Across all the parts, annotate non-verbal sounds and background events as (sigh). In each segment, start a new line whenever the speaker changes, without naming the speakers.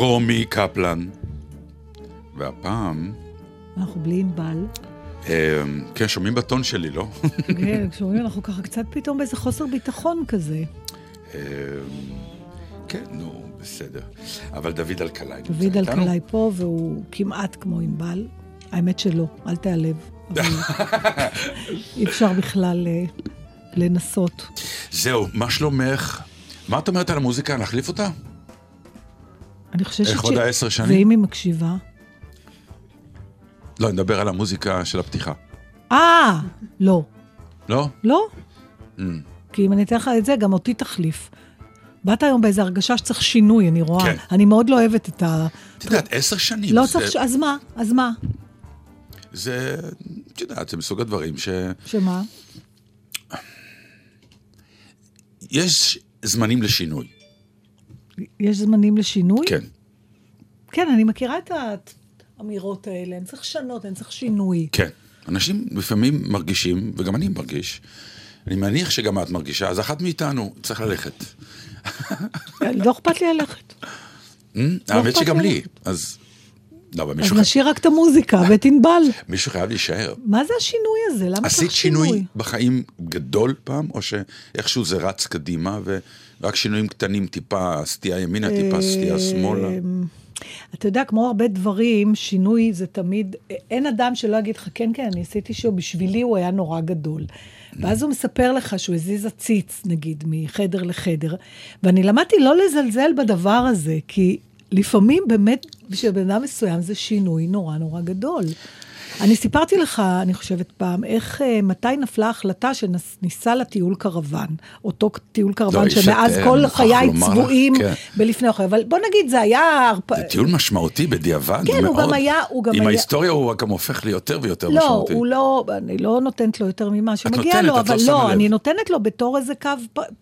רומי קפלן. והפעם...
אנחנו בלי ענבל.
אה, כן, שומעים בטון שלי, לא?
כן, שומעים, אנחנו ככה קצת פתאום באיזה חוסר ביטחון כזה.
אה, כן, נו, בסדר. אבל דוד אלקלעי
נמצא איתנו. דוד אלקלעי פה, והוא כמעט כמו ענבל. האמת שלא, אל תיעלב. (laughs) אי אפשר בכלל אה, לנסות.
זהו, מה שלומך? מה את אומרת על המוזיקה? נחליף אותה?
אני חושבת ש...
איך עוד העשר שנים?
ואם היא מקשיבה?
לא, אני מדבר על המוזיקה של הפתיחה.
אה, לא.
לא?
לא. Mm. כי אם אני אתן לך את זה, גם אותי תחליף. באת היום באיזו הרגשה שצריך שינוי, אני רואה. כן. אני מאוד לא אוהבת את ה...
את יודעת, עשר שנים.
לא זה... צריך... ש... אז מה? אז מה?
זה, את יודעת, זה מסוג הדברים ש...
שמה?
יש זמנים לשינוי.
יש זמנים לשינוי?
כן.
כן, אני מכירה את האמירות האלה, אני צריך לשנות, אני צריך שינוי.
כן. אנשים לפעמים מרגישים, וגם אני מרגיש, אני מניח שגם את מרגישה, אז אחת מאיתנו צריך ללכת.
לא אכפת לי ללכת.
לא האמת שגם לי, אז
לא, אבל מישהו... אז נשאיר רק את המוזיקה ואת ענבל.
מישהו חייב להישאר.
מה זה השינוי הזה? למה
צריך שינוי? עשית שינוי בחיים גדול פעם, או שאיכשהו זה רץ קדימה, ורק שינויים קטנים, טיפה סטייה ימינה, טיפה סטייה שמאלה?
אתה יודע, כמו הרבה דברים, שינוי זה תמיד, אין אדם שלא יגיד לך, כן, כן, אני עשיתי שהוא, בשבילי הוא היה נורא גדול. ואז הוא מספר לך שהוא הזיז עציץ, נגיד, מחדר לחדר, ואני למדתי לא לזלזל בדבר הזה, כי לפעמים באמת בשביל בן אדם מסוים זה שינוי נורא נורא גדול. אני סיפרתי לך, אני חושבת פעם, איך, אה, מתי נפלה ההחלטה שניסה לטיול קרוון. אותו טיול קרוון לא, שמאז כל חיי צבועים כן. בלפני אוכל. אבל בוא נגיד, זה היה...
זה טיול משמעותי בדיעבד
כן, מאוד. הוא גם היה... הוא גם
עם
היה...
ההיסטוריה הוא גם הופך לי יותר ויותר
לא,
משמעותי.
לא, הוא לא, אני לא נותנת לו יותר ממה שמגיע לו, אבל לא, לא אני נותנת לו בתור איזה קו,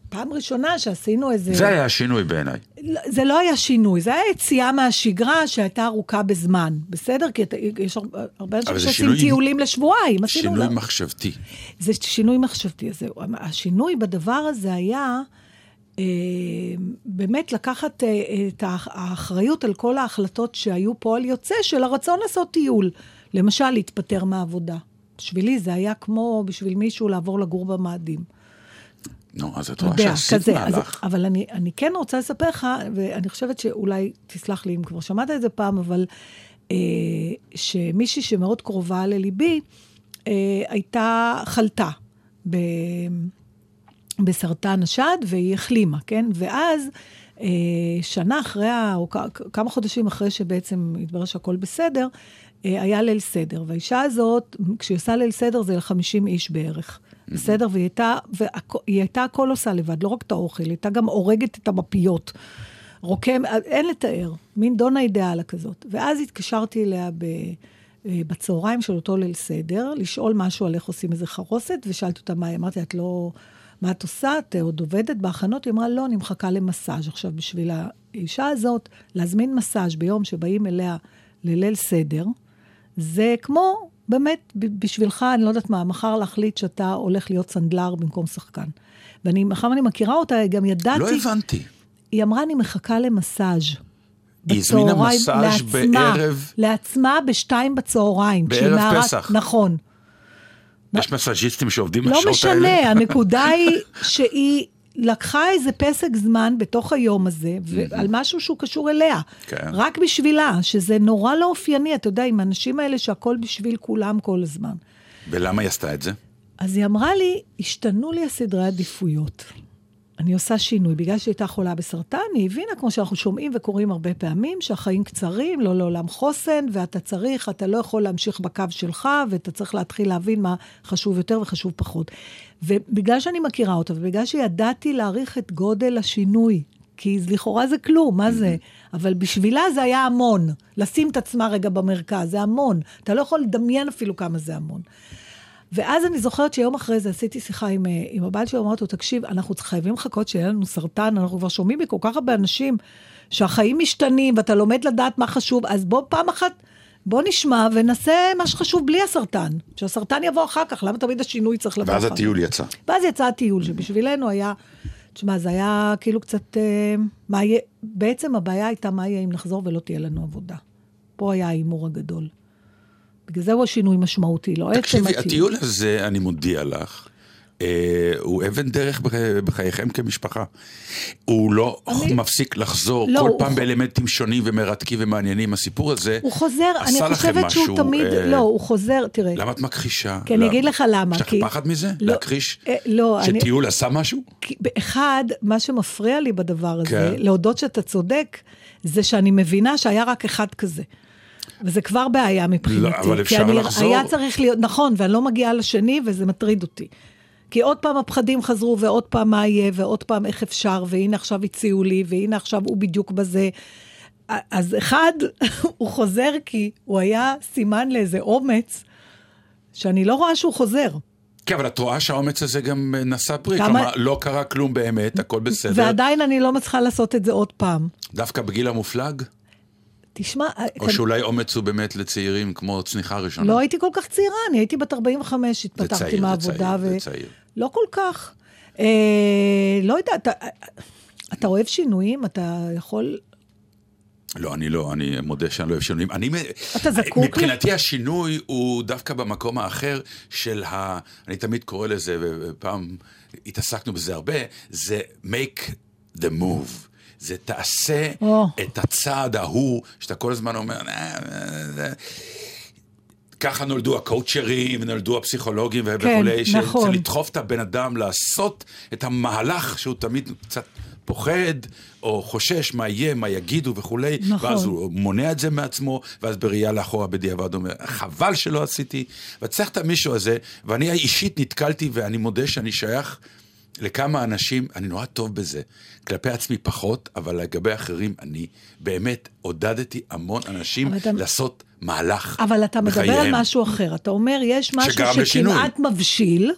פעם ראשונה שעשינו איזה...
זה היה השינוי בעיניי.
לא, זה לא היה שינוי, זה היה יציאה מהשגרה שהייתה ארוכה בזמן, בסדר? כי יש הרבה אנשים שעושים טיולים לשבועיים.
שינוי לא... מחשבתי.
זה שינוי מחשבתי, זהו. השינוי בדבר הזה היה... אה, באמת לקחת אה, את האחריות על כל ההחלטות שהיו פועל יוצא של הרצון לעשות טיול. למשל, להתפטר מהעבודה. בשבילי זה היה כמו בשביל מישהו לעבור לגור במאדים.
נו, אז את רואה שעשית מהלך.
אבל אני, אני כן רוצה לספר לך, ואני חושבת שאולי, תסלח לי אם כבר שמעת את זה פעם, אבל אה, שמישהי שמאוד קרובה לליבי, אה, הייתה, חלתה ב, בסרטן השד, והיא החלימה, כן? ואז... אה, שנה אחרי, או כמה חודשים אחרי שבעצם התברר שהכל בסדר, אה, היה ליל סדר. והאישה הזאת, כשהיא עושה ליל סדר זה ל-50 איש בערך. בסדר? והיא הייתה, והיא הייתה הכל עושה לבד, לא רק את האוכל, היא הייתה גם הורגת את המפיות. רוקם, אין לתאר, מין דונה אידיאלה כזאת. ואז התקשרתי אליה ב, אה, בצהריים של אותו ליל סדר, לשאול משהו על איך עושים איזה חרוסת, ושאלתי אותה מה היא, אמרתי, את לא... מה את עושה? את עוד עובדת בהכנות? היא אמרה, לא, אני מחכה למסאז'. עכשיו, בשביל האישה הזאת, להזמין מסאז' ביום שבאים אליה לליל סדר, זה כמו באמת, בשבילך, אני לא יודעת מה, מחר להחליט שאתה הולך להיות סנדלר במקום שחקן. ואני, מאחר אני מכירה אותה, גם ידעתי...
לא הבנתי.
היא אמרה, אני מחכה למסאז'.
היא הזמינה מסאז' בערב...
לעצמה בשתיים בצהריים.
בערב מערה, פסח.
נכון.
יש מסאז'יסטים שעובדים
לא
בשעות האלה?
לא משנה, הנקודה היא (laughs) שהיא לקחה איזה פסק זמן בתוך היום הזה, על משהו שהוא קשור אליה.
כן.
רק בשבילה, שזה נורא לא אופייני, אתה יודע, עם האנשים האלה שהכל בשביל כולם כל הזמן.
ולמה היא עשתה את זה?
אז היא אמרה לי, השתנו לי הסדרי עדיפויות. אני עושה שינוי. בגלל שהיא הייתה חולה בסרטן, היא הבינה, כמו שאנחנו שומעים וקוראים הרבה פעמים, שהחיים קצרים, לא לעולם חוסן, ואתה צריך, אתה לא יכול להמשיך בקו שלך, ואתה צריך להתחיל להבין מה חשוב יותר וחשוב פחות. ובגלל שאני מכירה אותה, ובגלל שידעתי להעריך את גודל השינוי, כי לכאורה זה כלום, מה זה? אבל בשבילה זה היה המון. לשים את עצמה רגע במרכז, זה המון. אתה לא יכול לדמיין אפילו כמה זה המון. ואז אני זוכרת שיום אחרי זה עשיתי שיחה עם, אה, עם הבעל שלי, אמרתי לו, תקשיב, אנחנו חייבים לחכות שיהיה לנו סרטן, אנחנו כבר שומעים מכל כך הרבה אנשים שהחיים משתנים ואתה לומד לדעת מה חשוב, אז בוא פעם אחת, בוא נשמע ונעשה מה שחשוב בלי הסרטן. שהסרטן יבוא אחר כך, למה תמיד השינוי צריך לבוא
ואז
אחר כך?
הטיול יצא.
ואז יצא הטיול, שבשבילנו היה, תשמע, זה היה כאילו קצת, אה, מה יהיה, בעצם הבעיה הייתה מה יהיה אם נחזור ולא תהיה לנו עבודה. פה היה ההימור הגדול. בגלל זה הוא השינוי משמעותי, לא עצם
תקשיבי,
הטיול.
הטיול הזה, אני מודיע לך, אה, הוא אבן דרך בח- בחייכם כמשפחה. הוא לא
אני-
מפסיק לחזור
לא,
כל
הוא
פעם
ח-
באלמנטים שונים ומרתקים ומעניינים. הסיפור הזה
הוא חוזר, אני
עשה לכם
חושבת שהוא
משהו,
תמיד,
אה,
לא, הוא חוזר, תראה.
למה את מכחישה?
כי אני
למה?
אגיד לך למה,
יש לך
כי-
פחד מזה?
לא,
להכחיש?
אה, לא, אני-
שטיול עשה משהו?
כי באחד, מה שמפריע לי בדבר הזה,
כן.
להודות שאתה צודק, זה שאני מבינה שהיה רק אחד כזה. וזה כבר בעיה מבחינתי.
לא, אבל אפשר
אני,
לחזור.
היה צריך להיות, נכון, ואני לא מגיעה לשני, וזה מטריד אותי. כי עוד פעם הפחדים חזרו, ועוד פעם מה יהיה, ועוד פעם איך אפשר, והנה עכשיו הציעו לי, והנה עכשיו הוא בדיוק בזה. אז אחד, (laughs) הוא חוזר כי הוא היה סימן לאיזה אומץ, שאני לא רואה שהוא חוזר.
כן, אבל את רואה שהאומץ הזה גם אה, נשא פרי.
כמה-
כלומר, לא קרה כלום באמת, הכל בסדר.
ועדיין אני לא מצליחה לעשות את זה עוד פעם.
דווקא בגיל המופלג?
תשמע,
או
כאן-
שאולי אומץ הוא באמת לצעירים כמו צניחה ראשונה?
לא הייתי כל כך צעירה, אני הייתי בת 45,
זה
התפתחתי
צעיר, זה
מהעבודה.
צעיר, זה צעיר.
לא כל כך. אה, לא יודעת, אתה, אתה אוהב שינויים? אתה יכול...
לא, אני לא, אני מודה שאני לא אוהב שינויים. אני,
אתה זקוק
מבחינתי השינוי הוא דווקא במקום האחר של ה... אני תמיד קורא לזה, ופעם התעסקנו בזה הרבה, זה make the move. זה תעשה
או.
את הצעד ההוא, שאתה כל הזמן אומר, "אה, אה, אה." ככה נולדו הקואוצ'רים, נולדו הפסיכולוגים
כן,
וכולי,
נכון.
שצריך לדחוף את הבן אדם לעשות את המהלך שהוא תמיד קצת פוחד, או חושש מה יהיה, מה יגידו וכולי,
נכון.
ואז הוא מונע את זה מעצמו, ואז בראייה לאחורה בדיעבד אומר, חבל שלא עשיתי, וצריך את המישהו הזה, ואני אישית נתקלתי, ואני מודה שאני שייך לכמה אנשים, אני נורא טוב בזה, כלפי עצמי פחות, אבל לגבי אחרים אני באמת עודדתי המון אנשים
אתה-
לעשות מהלך
אבל אתה מדבר על
בחייהם.
משהו אחר. אתה אומר, יש משהו. שכמעט מבשיל,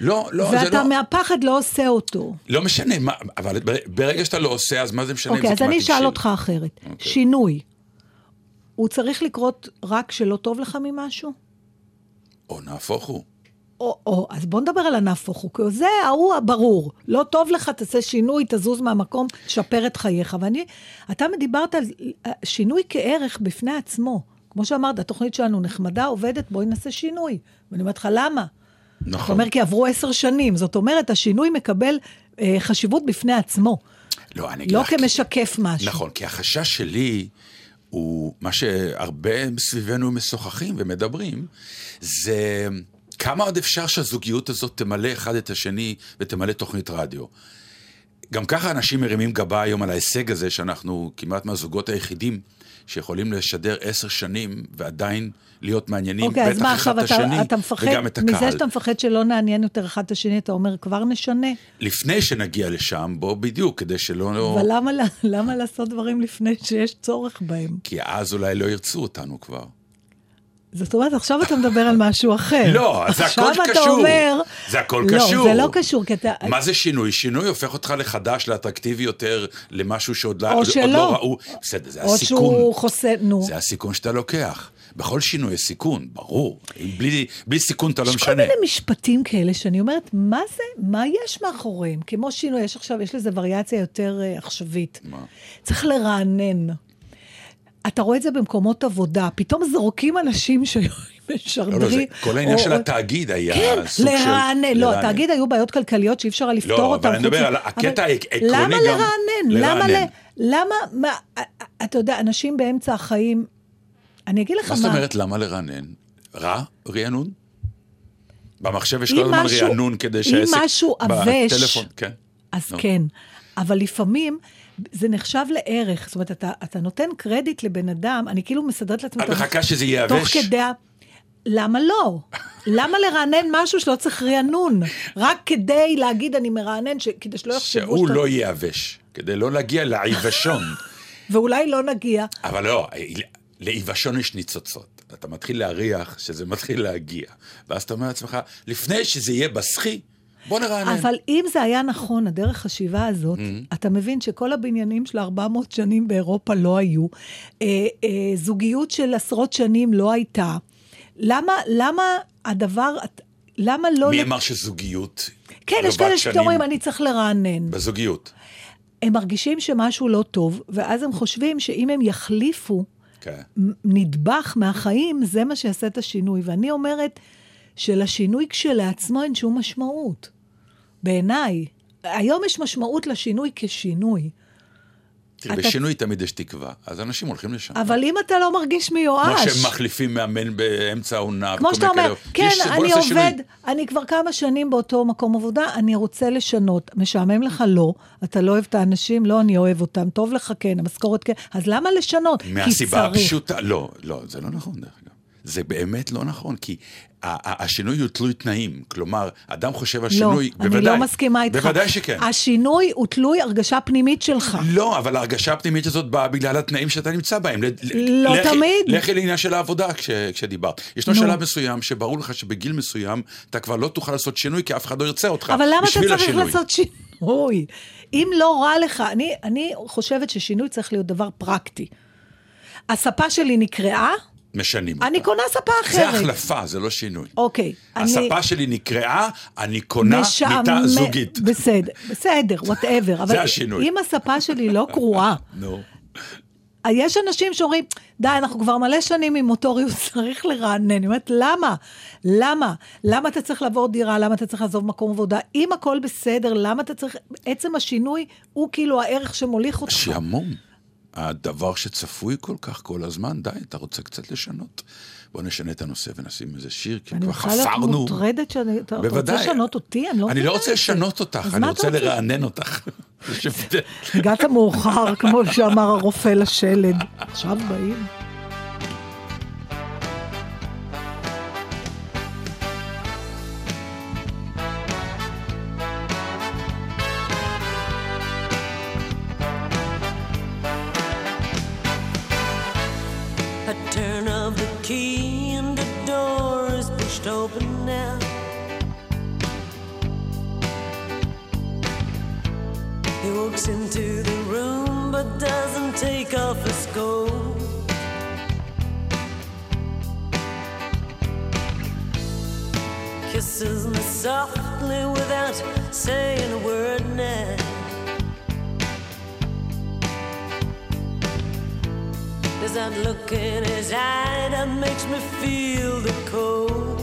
לא, לא, זה
ואתה
לא...
מהפחד לא עושה אותו.
לא משנה, מה, אבל ברגע שאתה לא עושה, אז מה זה משנה אם
אוקיי,
זה
אז
כמעט
אני אשאל? אותך אחרת.
אוקיי.
שינוי, הוא צריך לקרות רק כשלא טוב לך ממשהו?
או נהפוך הוא.
או, או, אז בוא נדבר על הנהפוך הוא, כי זה ההוא הברור. לא טוב לך, תעשה שינוי, תזוז מהמקום, תשפר את חייך. ואני, אתה דיברת על שינוי כערך בפני עצמו. כמו שאמרת, התוכנית שלנו נחמדה, עובדת, בואי נעשה שינוי. ואני אומרת לך, למה? אתה
נכון.
אומר, כי עברו עשר שנים. זאת אומרת, השינוי מקבל אה, חשיבות בפני עצמו.
לא, אני אגיד
לא
לך, כי-
כמשקף משהו.
נכון, כי החשש שלי הוא מה שהרבה סביבנו משוחחים ומדברים, זה כמה עוד אפשר שהזוגיות הזאת תמלא אחד את השני ותמלא תוכנית רדיו. גם ככה אנשים מרימים גבה היום על ההישג הזה, שאנחנו כמעט מהזוגות היחידים שיכולים לשדר עשר שנים ועדיין להיות מעניינים,
אוקיי, אז
בטח
מה
אחד את השני
אתה, מפחד,
וגם את הקהל.
מזה שאתה מפחד שלא נעניין יותר אחד את השני, אתה אומר, כבר נשנה.
לפני שנגיע לשם, בוא בדיוק, כדי שלא... לא...
אבל למה, למה לעשות דברים לפני שיש צורך בהם?
כי אז אולי לא ירצו אותנו כבר.
זאת אומרת, עכשיו אתה מדבר על משהו אחר.
לא, זה הכל
עכשיו אתה
קשור.
אומר...
זה הכל
לא,
קשור.
זה לא קשור, כי אתה...
מה זה שינוי? שינוי הופך אותך לחדש, לאטרקטיבי יותר, למשהו שעוד לא-
או
עוד
שלא.
לא ראו. בסדר, זה
או
הסיכון.
שהוא חוסה... נו.
זה הסיכון שאתה לוקח. בכל שינוי יש סיכון, ברור. בלי, בלי סיכון אתה לא
יש כל
משנה.
מיני משפטים כאלה שאני אומרת, מה זה, מה יש מאחוריהם? כמו שינוי, יש עכשיו, יש לזה וריאציה יותר uh, עכשווית.
מה?
צריך לרענן. אתה רואה את זה במקומות עבודה, פתאום זורקים אנשים שהיו משרדרי. (laughs)
לא, לא, זה כל העניין
או-
של התאגיד היה
כן,
סוג של...
לרענן. לא,
לרענן.
התאגיד היו בעיות כלכליות שאי אפשר היה לפתור
לא,
אותן.
אבל אני מדבר על הקטע העקרוני
למה
גם
לרענן? למה ל...
לרענן.
למה, מה, אתה יודע, אנשים באמצע החיים, אני אגיד לך
מה
מה...
זאת אומרת למה לרענן? רע רענון? במחשב יש
אם
כל הזמן רענון כדי
אם
שהעסק...
משהו עבש-
בטלפון, כן.
אז
נו.
כן. אבל לפעמים זה נחשב לערך. זאת אומרת, אתה, אתה נותן קרדיט לבן אדם, אני כאילו מסדרת לעצמי...
את מחכה שזה ייבש?
תוך כדי... ה- למה לא? למה לרענן משהו שלא צריך רענון? רק כדי להגיד אני מרענן, ש... כדי שלא יחשבו
שהוא
שאתה...
לא ייבש, כדי לא להגיע לעיוושון. (laughs)
ואולי לא נגיע.
אבל לא, לעיוושון יש ניצוצות. אתה מתחיל להריח שזה מתחיל להגיע. ואז אתה אומר לעצמך, לפני שזה יהיה בסחי, בוא נרענן.
אבל אם זה היה נכון, הדרך חשיבה הזאת,
Mm-hmm.
אתה מבין שכל הבניינים של 400 שנים באירופה לא היו, אה, אה, זוגיות של עשרות שנים לא הייתה. למה, למה הדבר, למה לא...
מי
ל-
אמר שזוגיות
כן, יש כאלה שאומרים, אני צריך לרענן.
בזוגיות.
הם מרגישים שמשהו לא טוב, ואז הם חושבים שאם הם יחליפו
כן.
נדבך מהחיים, זה מה שיעשה את השינוי. ואני אומרת שלשינוי כשלעצמו אין שום משמעות. בעיניי. היום יש משמעות לשינוי כשינוי.
תראי,
אתה-
בשינוי תמיד יש תקווה, אז אנשים הולכים לשם.
אבל אם אתה לא מרגיש
כמו
מיואש...
שהם מחליפים מאמן באמצע העונה.
כמו שאתה אומר,
כאלה.
כן,
יש-
אני
נעשה שינוי.
עובד, אני כבר כמה שנים באותו מקום עבודה, אני רוצה לשנות. משעמם לך? לא. אתה לא אוהב את האנשים? לא, אני אוהב אותם. טוב לך? כן. המשכורת? כן. אז למה לשנות?
מהסיבה. הפשוטה, לא, לא, זה לא נכון דרך אגב. זה באמת לא נכון, כי השינוי הוא תלוי תנאים. כלומר, אדם חושב על שינוי,
לא,
בוודאי.
אני לא מסכימה איתך.
בוודאי שכן.
השינוי הוא תלוי הרגשה פנימית שלך.
לא, אבל ההרגשה הפנימית הזאת באה בגלל התנאים שאתה נמצא בהם.
לא
לכי-
תמיד.
לכי לעניין של העבודה כש, כשדיברת. ישנו
נו.
שלב מסוים שברור לך שבגיל מסוים אתה כבר לא תוכל לעשות שינוי, כי אף אחד לא ירצה אותך.
אבל למה אתה צריך
השינוי.
לעשות שינוי? אם לא רע לך, אני, אני חושבת ששינוי צריך להיות דבר פרקטי. הספה שלי נקרעה,
משנים אותה.
אני קונה ספה
זה
אחרת.
החלפה, זה לא שינוי.
אוקיי. אני-
הספה שלי נקרעה, אני קונה
משעמם-
מיטה זוגית.
בסדר, בסדר, וואטאבר. אבל
השינוי.
אם הספה שלי לא קרועה,
נו.
יש אנשים שאומרים, די, אנחנו כבר מלא שנים עם מוטוריות, צריך לרענן. אני אומרת, למה? למה? למה אתה צריך לעבור דירה? למה אתה צריך לעזוב מקום עבודה? אם הכל בסדר, למה אתה צריך... עצם השינוי הוא כאילו הערך שמוליך אותך.
שעמום. הדבר שצפוי כל כך כל הזמן, די, אתה רוצה קצת לשנות. בוא נשנה את הנושא ונשים איזה שיר, כי
אני
כבר
רוצה להיות
חפרנו.
מוטרדת שאני... אתה רוצה. לשנות אותי? אני לא
אני לא רוצה. לשנות אותך, אני רוצה? לרענן אותך. (laughs)
הגעת מאוחר, כמו שאמר הרופא לשלד. עכשיו באים.
Doesn't take off his coat. Kisses me softly without saying a word now. There's that look in his eye that makes me feel the cold.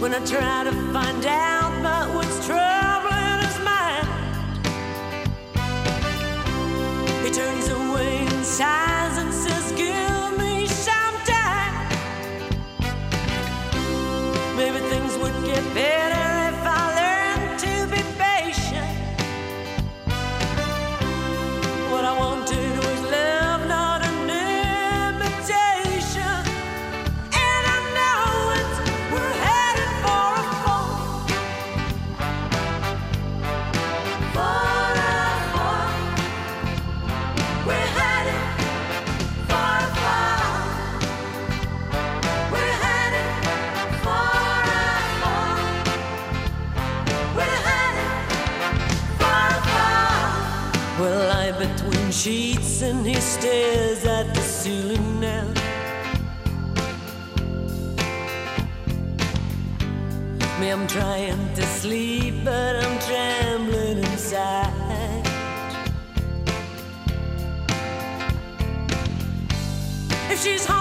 When I try to find out and he stares at the ceiling now. Me, I'm trying to sleep, but I'm trembling inside. If she's haunting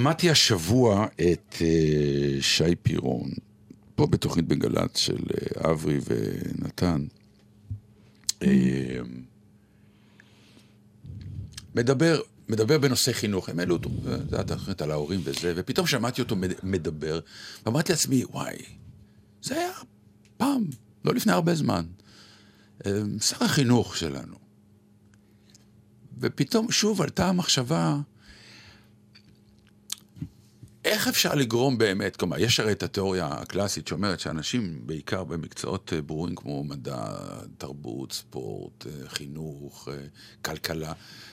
שמעתי השבוע את אה, שי פירון, פה בתוכנית בגל"צ של אה, אברי ונתן. אה, מדבר, מדבר בנושא חינוך, הם העלו אותו, זה היה תוכנית על ההורים וזה, ופתאום שמעתי אותו מד- מדבר, ואמרתי לעצמי, וואי, זה היה פעם, לא לפני הרבה זמן, שר החינוך שלנו. ופתאום שוב עלתה המחשבה, איך אפשר לגרום באמת, כלומר, יש הרי את התיאוריה הקלאסית שאומרת שאנשים, בעיקר במקצועות אה, ברורים כמו מדע, תרבות, ספורט, אה, חינוך, אה, כלכלה,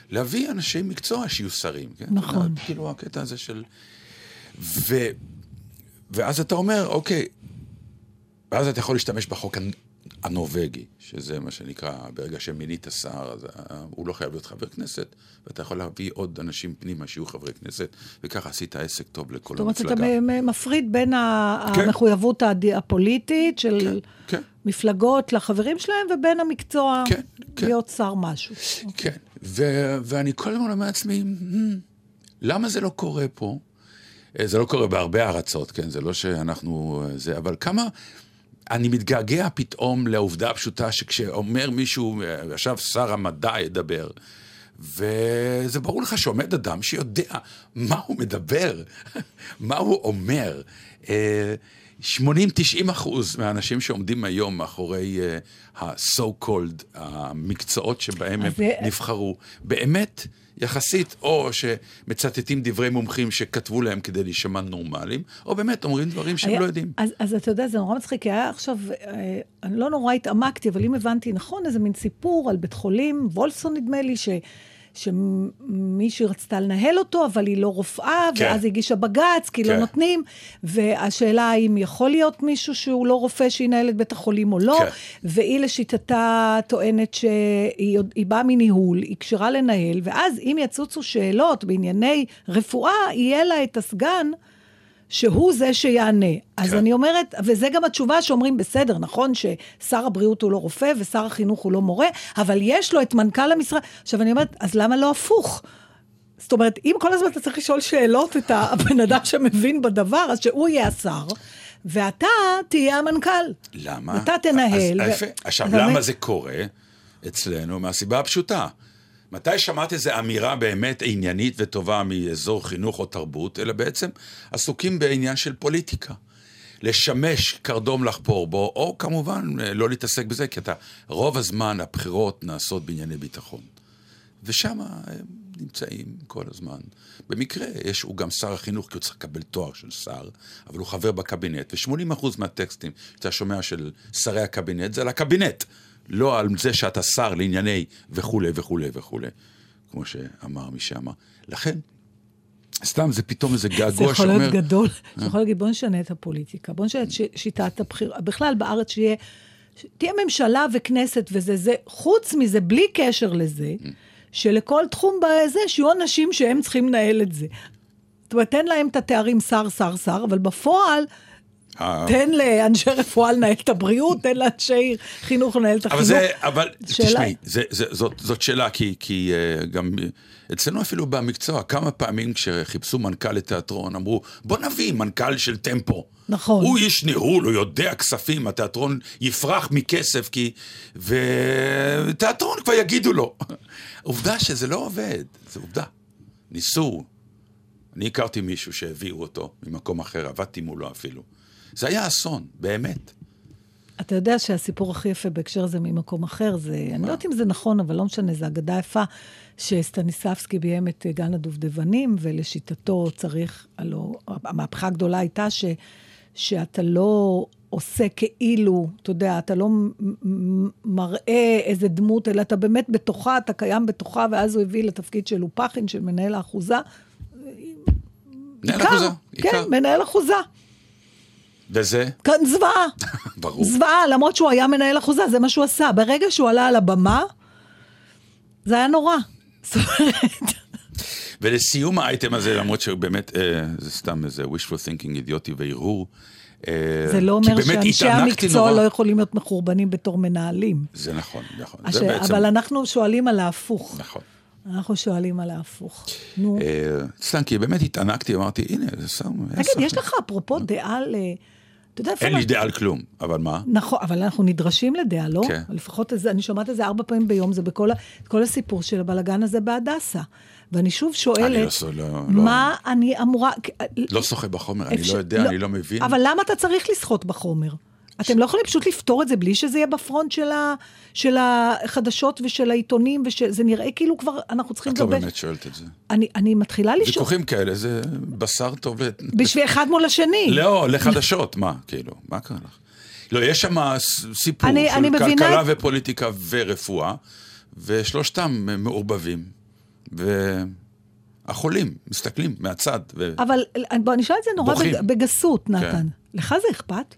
להביא אנשי מקצוע שיהיו שרים. כן?
נכון.
אתה כאילו הקטע הזה של... ו... ואז אתה אומר, אוקיי, ואז אתה יכול להשתמש בחוק הנורבגי, שזה מה שנקרא, ברגע שמינית שר, אז אה, הוא לא חייב להיות חבר כנסת, ואתה יכול להביא עוד אנשים פנימה שיהיו חברי כנסת, וככה עשית עסק טוב לכל
זאת אומרת,
המפלגה.
אתה מפריד בין
כן.
המחויבות הפוליטית של
כן, כן.
מפלגות לחברים שלהם, ובין המקצוע
כן, כן.
להיות שר משהו.
כן, ו- ואני כל הזמן אומר לעצמי, "Hmm, למה זה לא קורה פה? אה, זה לא קורה בהרבה ארצות, כן? זה לא שאנחנו... אה, זה, אבל כמה... אני מתגעגע פתאום לעובדה הפשוטה שכשאומר מישהו, עכשיו שר המדע ידבר, וזה ברור לך שעומד אדם שיודע מה הוא מדבר, (laughs) מה הוא אומר. אה, 80-90 אחוז מהאנשים שעומדים היום מאחורי אה, ה-so called, המקצועות שבהם הם
זה-
נבחרו, באמת, יחסית, או שמצטטים דברי מומחים שכתבו להם כדי להישמע נורמליים, או באמת אומרים דברים שהם
היה-
לא יודעים.
אז, אז אתה יודע, זה נורא מצחיק, כי היה עכשיו, אה, אני לא נורא התעמקתי, אבל אם הבנתי נכון, איזה מין סיפור על בית חולים, וולסון נדמה לי, ש... שמישהי רצתה לנהל אותו, אבל היא לא רופאה,
כן.
ואז הגישה בג"ץ, כי
כן.
לא נותנים, והשאלה האם יכול להיות מישהו שהוא לא רופא שינהל את בית החולים או לא,
כן.
והיא לשיטתה טוענת שהיא היא באה מניהול, היא כשרה לנהל, ואז אם יצוצו שאלות בענייני רפואה, יהיה לה את הסגן. שהוא זה שיענה. אז
כן.
אני אומרת, וזה גם התשובה שאומרים, בסדר, נכון ששר הבריאות הוא לא רופא ושר החינוך הוא לא מורה, אבל יש לו את מנכ"ל המשרד. עכשיו, אני אומרת, אז למה לא הפוך? זאת אומרת, אם כל הזמן אתה צריך לשאול שאלות את הבן אדם שמבין בדבר, אז שהוא יהיה השר, ואתה תהיה המנכ"ל.
למה?
אתה תנהל.
אז,
ו-.
עכשיו,
אז
למה זה קורה אצלנו? מהסיבה הפשוטה. מתי שמעת איזו אמירה באמת עניינית וטובה מאזור חינוך או תרבות, אלא בעצם עסוקים בעניין של פוליטיקה. לשמש קרדום לחפור בו, או כמובן לא להתעסק בזה, כי אתה, רוב הזמן הבחירות נעשות בענייני ביטחון. ושם הם נמצאים כל הזמן. במקרה, יש, הוא גם שר החינוך, כי הוא צריך לקבל תואר של שר, אבל הוא חבר בקבינט, ו-80% מהטקסטים שאתה שומע של שרי הקבינט זה על הקבינט, לא על זה שאתה שר לענייני וכולי וכולי וכולי, כמו שאמר מי שאמר. לכן, סתם, זה פתאום איזה
זה
געגוע
יכול
שאומר...
להיות גדול. זה יכול להגיד, בוא נשנה את הפוליטיקה, בוא נשנה את שיטת הבחירה. בכלל, בארץ שיהיה, תהיה ממשלה וכנסת וזה, זה, חוץ מזה, בלי קשר לזה, שלכל תחום בזה, שיהיו אנשים שהם צריכים לנהל את זה. זאת אומרת, תן להם את התארים שר, שר, שר, אבל בפועל,
אה.
תן לאנשי רפואה לנהל את הבריאות, תן לאנשי חינוך לנהל את
אבל
החינוך.
זה, אבל תשמעי, זאת, שאלה, כי, uh, גם אצלנו אפילו במקצוע, כמה פעמים כשחיפשו מנכ"ל לתיאטרון, אמרו, בוא נביא מנכ"ל של טמפו.
נכון.
הוא איש ניהול, הוא יודע כספים, התיאטרון יפרח מכסף, כי... ותיאטרון כבר יגידו לו. עובדה שזה לא עובד, זו עובדה. ניסו. אני הכרתי מישהו שהביאו אותו ממקום אחר, עבדתי מולו אפילו. זה היה אסון, באמת.
אתה יודע שהסיפור הכי יפה בהקשר הזה ממקום אחר, זה, אני לא יודעת אם זה נכון, אבל לא משנה, זו אגדה יפה, שסטניסבסקי ביים את אה, גן הדובדבנים, ולשיטתו צריך, הלוא, המהפכה הגדולה הייתה ש, שאתה לא עושה כאילו, אתה יודע, אתה לא מראה איזה דמות, אלא אתה באמת בתוכה, אתה קיים בתוכה, ואז הוא הביא לתפקיד של לופחין, של מנהל האחוזה.
מנהל
עיקר,
אחוזה, עיקר.
כן, מנהל אחוזה.
וזה,
כאן זוועה. (laughs)
ברור.
זוועה, למרות שהוא היה מנהל אחוזה, זה מה שהוא עשה. ברגע שהוא עלה על הבמה, זה היה נורא. זאת אומרת, (laughs)
ולסיום האייטם הזה, למרות שבאמת, אה, זה סתם איזה wishful thinking אידיוטי והרהור. אה,
זה לא אומר שאנשי המקצוע
נורא.
לא יכולים להיות מחורבנים בתור מנהלים.
זה נכון, נכון.
הש...
זה בעצם...
אבל אנחנו שואלים על ההפוך.
נכון.
אנחנו שואלים על ההפוך. נו,
אה, סתם, כי באמת התענקתי, אמרתי, הנה, זה סתם...
תגיד, יש לך אפרופו דעה ל... אתה יודע.
אין לי דעה על כלום, אבל מה?
נכון, אבל אנחנו נדרשים לדעה, לא?
כן.
לפחות אני שומעת את זה ארבע פעמים ביום, זה בכל כל הסיפור של הבלגן הזה בהדסה. ואני שוב שואלת,
אני לא לא- לא-
מה אני אמורה...
לא שוחה בחומר, אני
אפשר-
לא יודע, אני לא מבין.
אבל למה אתה צריך לשחות בחומר? אתם לא יכולים פשוט לפתור את זה בלי שזה יהיה בפרונט של, ה, של החדשות ושל העיתונים, וזה נראה כאילו כבר אנחנו צריכים
את לא
לדבר.
באמת שואלת את זה.
אני, אני מתחילה לשאול,
ויכוחים כאלה, זה בשר טוב.
בשביל אחד מול השני.
לא, לחדשות, מה, כאילו, מה קרה לך? לא, יש שם סיפור
אני-
של
אני מבינה
כלכלה
את-
ופוליטיקה ורפואה, ושלושתם מעורבבים, והחולים מסתכלים מהצד. ו...
אבל בוא, אני אשאל את זה נורא. בג, בגסות, נתן.
כן.
לך זה אכפת?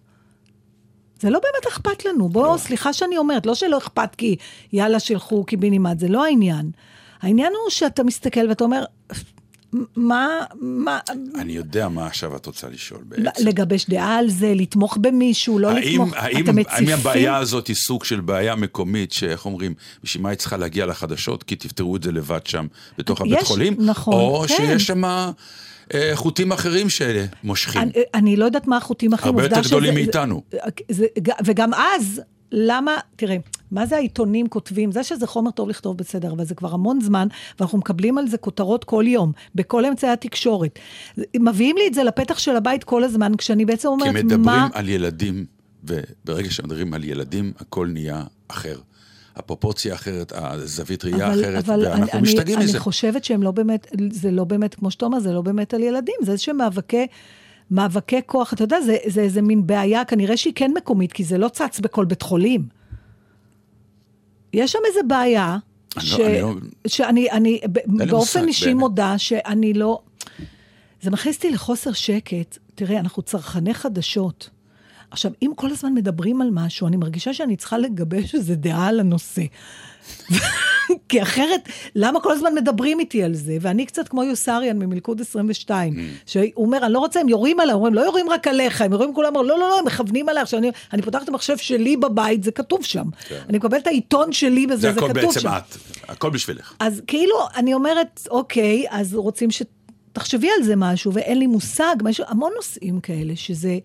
זה לא באמת אכפת לנו. בוא,
לא.
סליחה שאני אומרת, לא שלא אכפת כי יאללה, שילכו קיבינימט, זה לא העניין. העניין הוא שאתה מסתכל ואתה אומר, מה, מה,
אני יודע מה עכשיו את רוצה לשאול בעצם.
לגבש דעה על זה, לתמוך במישהו, לא
האם,
לתמוך,
האם,
אתם מציפים?
האם הבעיה הזאת היא סוג של בעיה מקומית, שאיך אומרים, בשביל מה היא צריכה להגיע לחדשות? כי תפתרו את זה לבד שם, בתוך הבית
יש,
חולים?
נכון,
או
כן.
שיש שם אה, חוטים אחרים שמושכים.
אני, אני לא יודעת מה החוטים האחרים.
הרבה יותר גדולים
שזה-
מאיתנו.
זה, זה, וגם אז, למה, תראה, מה זה העיתונים כותבים? זה שזה חומר טוב לכתוב בסדר, אבל זה כבר המון זמן, ואנחנו מקבלים על זה כותרות כל יום, בכל אמצעי התקשורת. מביאים לי את זה לפתח של הבית כל הזמן, כשאני בעצם
כי
אומרת,
מדברים
מה...
על ילדים, וברגע שמדברים על ילדים, הכל נהיה אחר. הפרופורציה אחרת, הזווית ראייה אחרת, ואנחנו
אני,
משתגעים
אני,
מזה.
אני חושבת שהם לא באמת, זה לא באמת, כמו שאתה אומר, זה לא באמת על ילדים, זה איזשהם מאבקי, מאבקי כוח, אתה יודע, זה, זה איזה מין בעיה, כנראה שהיא כן מקומית, כי זה לא צץ בכל בית חולים. יש שם איזה בעיה,
אני
ש...
לא- אני לא-
שאני אני, באופן אישי. מודה שאני לא... זה מכניס אותי לחוסר שקט. תראה, אנחנו צרכני חדשות. עכשיו, אם כל הזמן מדברים על משהו, אני מרגישה שאני צריכה לגבש איזו דעה על הנושא. (laughs) כי אחרת, למה כל הזמן מדברים איתי על זה? ואני קצת כמו יוסריאן ממלכוד 22,
Mm.
שהוא אומר, אני לא רוצה, הם יורים עליי, אומרים, לא יורים רק עליך, הם יורים כולם, לא, לא, לא, הם מכוונים עליי. עכשיו, אני, אני פותחת את המחשב שלי בבית, זה כתוב שם. אני מקבלת את העיתון שלי בזה,
זה
זה,
הכל
כתוב
בעצם
שם.
את, הכל בשבילך.
אז כאילו, אני אומרת, אוקיי, אז רוצים שתחשבי על זה משהו, ואין לי מושג, משהו, המון נושאים כאלה, שזה...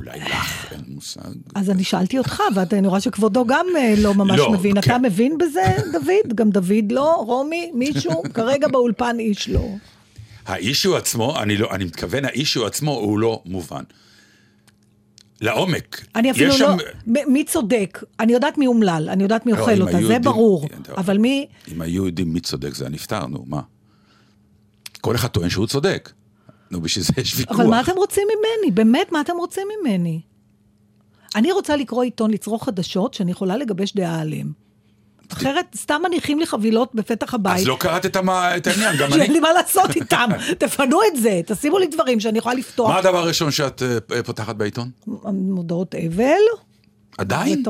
אולי לך אין מושג.
אז אני שאלתי אותך, ואני רואה שכבודו גם אה, לא ממש
לא,
מבין.
כן.
אתה מבין בזה, (laughs) דוד? גם דוד לא? רומי? מישהו? כרגע באולפן איש לא.
האישו עצמו, אני, לא, אני מתכוון, האישו עצמו הוא לא מובן. לעומק.
אני אפילו לא...
שם-
מי צודק? אני יודעת מי אומלל, אני יודעת מי
לא,
אוכל
אם
אותה, זה ברור.
כן,
אבל מי...
אם היו יודעים מי צודק, זה היה נפתר, נו, מה? כל אחד טוען שהוא צודק. נו, בשביל זה יש ויכוח.
אבל מה אתם רוצים ממני? באמת, מה אתם רוצים ממני? אני רוצה לקרוא עיתון, לצרוך חדשות, שאני יכולה לגבש דעה עליהן. אחרת, סתם מניחים לי חבילות בפתח הבית.
אז לא קראת את העניין, גם (laughs) אני.
שאין לי מה לעשות איתם. (laughs) תפנו את זה, תשימו לי דברים שאני יכולה לפתוח.
מה הדבר הראשון שאת אה, פותחת בעיתון?
מודעות אבל.
עדיין?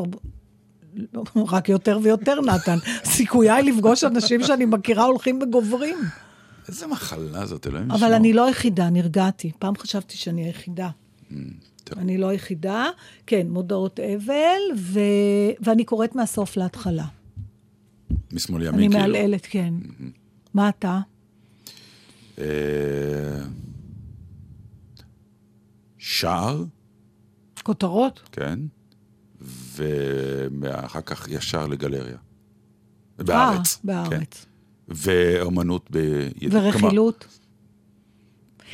לא, רק יותר ויותר, נתן. סיכוייי לפגוש אנשים שאני מכירה הולכים וגוברים.
איזה מחלה זאת, אלוהים
אבל אני לא היחידה, נרגעתי. פעם חשבתי שאני היחידה.
טוב.
אני לא היחידה. כן, מודעות אבל, ו... ואני קוראת מהסוף להתחלה.
משמאל
אני
ימין, כאילו.
מהלעלת, כן. מה אתה?
אה, שער,
כותרות?
כן, ואחר כך ישר לגלריה. בארץ.
אה, בארץ.
ואומנות ביד...
ורכילות?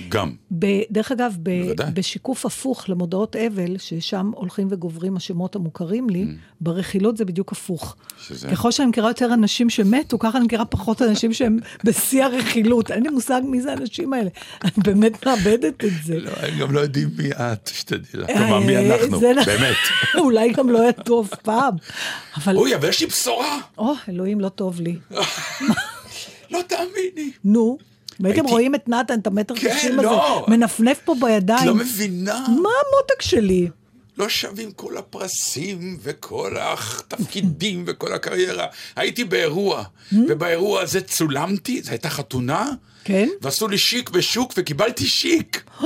גם.
ב- דרך אגב, ב-
בוודאי.
בשיקוף הפוך למודעות אבל, ששם הולכים וגוברים השמות המוכרים לי, ברכילות זה בדיוק הפוך.
Mm. שזה-
ככל שאני מכירה יותר אנשים שמתו, ככה אני מכירה פחות אנשים שהם בשיא הרכילות. אין לי מושג מי זה האנשים האלה. אני באמת מאבדת את זה.
לא, הם גם לא יודעים מי את, שתדעי לך. כלומר, מי
אה,
אנחנו,
זה נ-
באמת. (laughs)
אולי גם לא היה טוב פעם. אבל,
אוי, אבל יש לי בשורה.
או, אלוהים, לא טוב לי. (laughs)
לא תאמיני.
נו. והייתם
הייתי-
רואים את נתן, את המטר
כן,
תשעים הזה,
לא.
מנפנף פה בידיים.
לא מבינה.
מה המותק שלי?
לא שווים כל הפרסים וכל התפקידים (laughs) וכל הקריירה. הייתי באירוע, ובאירוע הזה צולמתי, זו הייתה חתונה,
כן?
ועשו לי שיק בשוק וקיבלתי שיק. (gasps)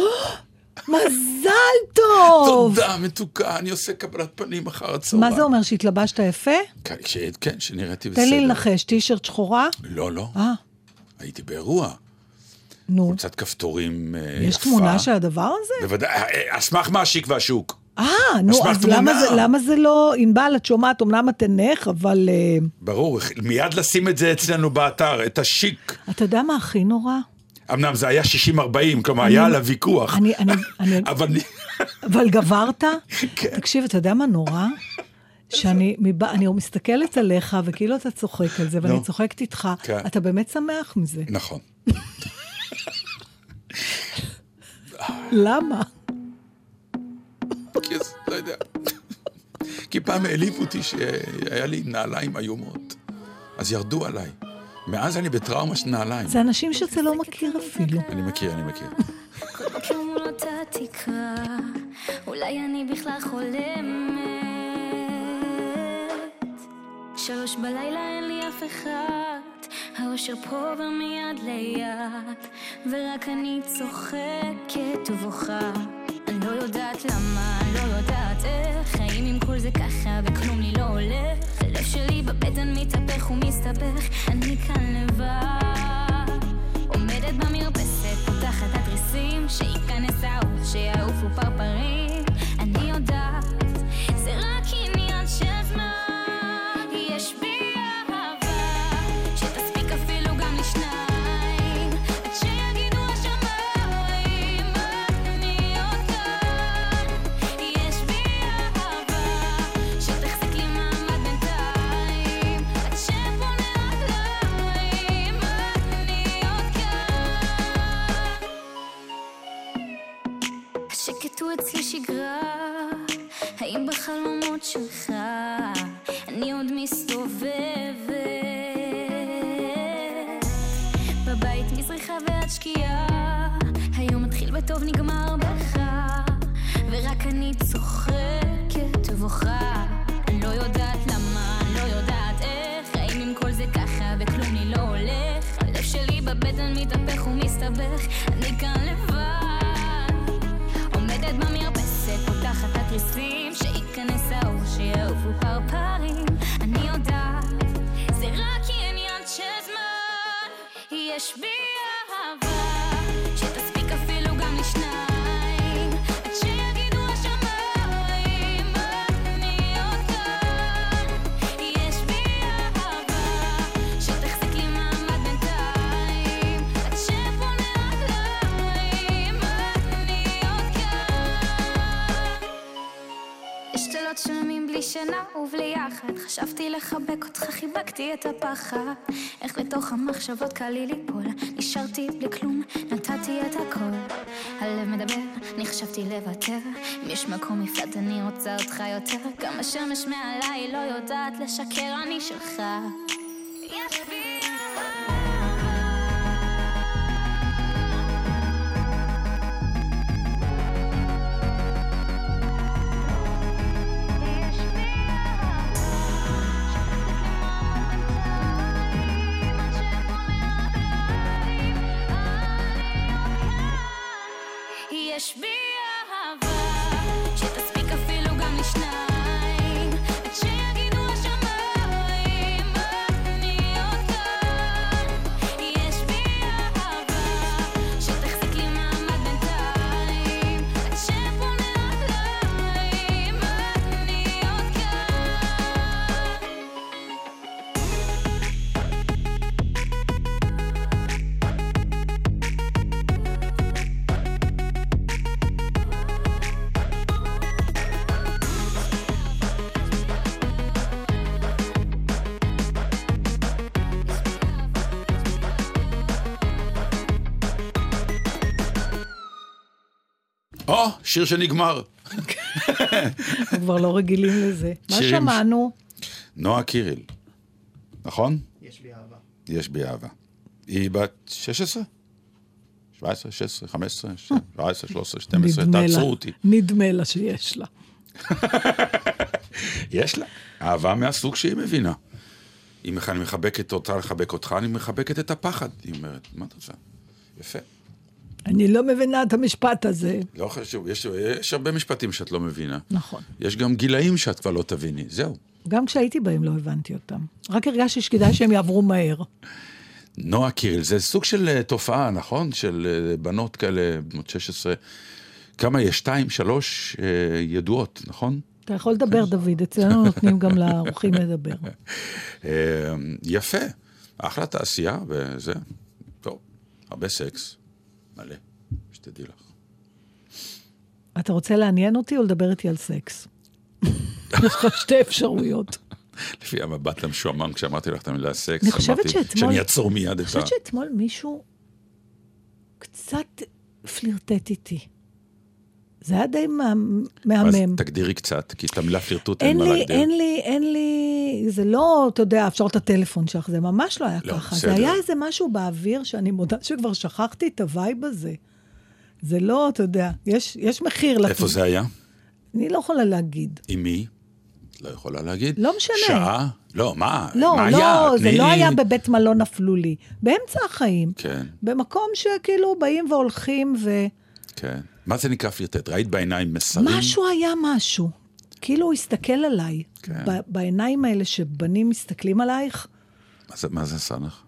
מזל טוב!
תודה, מתוקה, אני עושה קבלת פנים אחר הצהריים.
מה זה אומר, שהתלבשת יפה?
כן, ש- כן, שנראיתי בסדר.
תן לי לנחש, טישרט שחורה?
לא, לא,
אה,
הייתי באירוע.
נו.
חולצת כפתורים אה, יפה.
יש תמונה של הדבר הזה?
בוודאי, אה, אה, על סמך מה השיק והשוק?
אה, נו, אז למה. זה- למה זה לא... ענבל, את שומעת, אמנם את אינך, אבל...
ברור, מיד לשים את זה אצלנו באתר, את השיק.
אתה יודע מה הכי נורא?
אמנם זה היה 60-40, כלומר היה עליו ויכוח.
אני, אני, אני,
אבל אני-
אבל גברת?
כן.
תקשיב, אתה יודע מה נורא? שאני מבע... אני מסתכלת עליך, וכאילו אתה צוחק על זה, ואני. צוחקת איתך,
כן.
אתה באמת שמח מזה.
נכון.
למה?
כי לא יודע. כי פעם העליבו אותי שהיה לי נעליים איומות. אז ירדו עליי. מאז אני בטראומה של נעליים.
זה אנשים שאתה לא מכיר אפילו.
אני מכיר, אני מכיר.
כל בוקר מול אותה תקרה, אולי אני בכלל חולמת. שלוש בלילה אין לי אף אחד, האושר פה ומיד ליד, ורק אני צוחקת ובוכה. אני לא יודעת למה, לא יודעת איך, האם עם כל זה ככה וכלום לי לא הולך. הלב שלי בבטן מתהפך ומסתבך, אני כאן לבד. עומדת במרפסת, פותחת התריסים, שייכנס האור, שיעופו פרפרים. אני יודעת, זה רק בבטן מתהפך ומסתבך, אני כאן לבד. עומדת במרפסת, פותחת התריסים, שייכנס האור, שיעופו פרפרים. אני יודעת, זה רק עניין של זמן. יש בי שינה ובלי יחד חשבתי לחבק אותך, חיבקתי את הפחד. איך בתוך המחשבות קל לי ליפול נשארתי בלי כלום, נתתי את הכל. הלב מדבר, אני חשבתי לוותר. אם יש מקום מפלט אני רוצה אותך יותר. גם השמש מעליי לא יודעת לשקר, אני שלך. יש
שיר שנגמר.
אנחנו (laughs) כבר לא רגילים לזה. מה שמענו?
נועה קיריל, נכון?
יש בי אהבה.
יש בי אהבה. היא בת 16? 17, 16, 15, 17, 13, 12,
נדמה לה.
תעצרו אותי.
נדמה לה שיש לה. (laughs)
יש לה. אהבה מהסוג שהיא מבינה. אם אני מחבקת אותה לחבק אותך, אני מחבקת את הפחד. היא אומרת, מה את רוצה? יפה.
אני לא מבינה את המשפט הזה.
לא חשוב, יש, יש הרבה משפטים שאת לא מבינה.
נכון.
יש גם גילאים שאת כבר לא תביני, זהו.
גם כשהייתי בהם לא הבנתי אותם. רק הרגשתי שכדאי שהם יעברו מהר.
נועה קיריל, זה סוג של אה, תופעה, נכון? של אה, בנות כאלה, בנות 16. כמה יש? שתיים, שלוש אה, ידועות, נכון?
אתה יכול לדבר, דוד, אצלנו נותנים גם לאורחים לדבר. (laughs)
יפה, אחלה תעשייה, וזה, טוב, הרבה סקס, מלא, שתדעי לך.
אתה רוצה לעניין אותי או לדבר איתי על סקס? יש לך שתי אפשרויות.
לפי המבט המשועמם כשאמרתי לך את המילה סקס,
אני חושבת שאתמול-
שאני אעצור מיד
אני
את ה...
חושבת שאתמול מישהו קצת פלירטט איתי. זה היה די מה-
אז
מהמם.
תגדירי קצת, כי את המילה פלירטוט אין
אין
מה
לי,
להגדיר.
אין לי, אין לי, זה לא, אתה יודע, אפשר את הטלפון שלך, זה ממש לא היה
לא,
ככה.
בסדר.
זה היה איזה משהו באוויר שאני מודה שכבר שכחתי את ה vibe הזה. זה לא, אתה יודע, יש, יש מחיר.
איפה זה היה?
אני לא יכולה להגיד.
עם מי? לא יכולה להגיד.
לא משנה.
שעה? לא, מה?
לא,
מה
לא,
היה?
זה
תני
לא היה בבית מלון אפלולי. באמצע החיים.
כן,
במקום שכאילו באים והולכים ו...
כן. מה זה נקרא פלירטט? ראית בעיניים מסרים?
משהו היה משהו. כאילו הוא הסתכל עליי.
כן.
בעיניים האלה שבנים מסתכלים עלייך,
מה זה- מה זה עשה לך?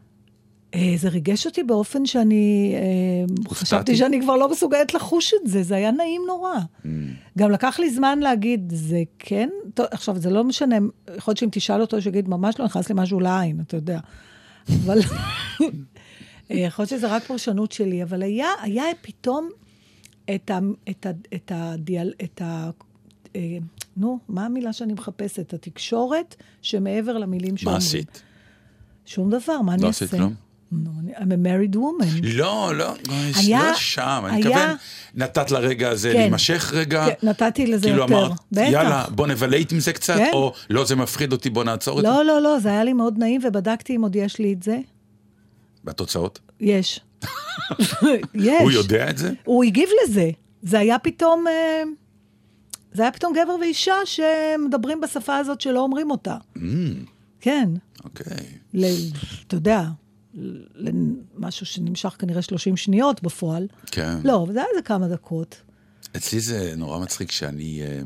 אה, זה ריגש אותי באופן שאני אה, חשבתי שאני כבר לא מסוגלת לחוש את זה, זה היה נעים נורא.
Mm.
גם לקח לי זמן להגיד, זה כן? טוב, עכשיו, זה לא משנה, יכול להיות שאם תשאל אותו, שיגיד, ממש לא נכנס לי משהו לעין, אתה יודע. אבל אה, יכול להיות שזה רק פרשנות שלי, אבל היה, היה פתאום את ה... את ה... את הדיאל... את ה... אה, נו, מה המילה שאני מחפשת? התקשורת שמעבר למילים
מה
שאומרים.
עשית?
שום דבר, מה אני
לא
אעשה?
עשית כלום?
I'm a married woman.
לא, לא,
היה-
לא שם. אני מתכוון, נתת לרגע הזה
כן.
להימשך רגע.
כן, נתתי לזה
כאילו
יותר.
אמרת,
בטח.
יאללה, בוא נבלייט עם זה קצת,
כן.
או לא, זה מפחיד אותי, בוא נעצור את זה.
לא, לא, לא, זה היה לי מאוד נעים, ובדקתי אם עוד יש לי את זה.
והתוצאות?
יש. (laughs) יש.
הוא יודע את זה?
הוא הגיב לזה. זה היה פתאום... אה, זה היה פתאום גבר ואישה שמדברים בשפה הזאת שלא אומרים אותה. כן.
אוקיי.
ל, אתה יודע, למשהו שנמשך כנראה 30 שניות בפועל.
כן.
לא, זה היה איזה כמה דקות.
אצלי זה נורא מצחיק שאני אה,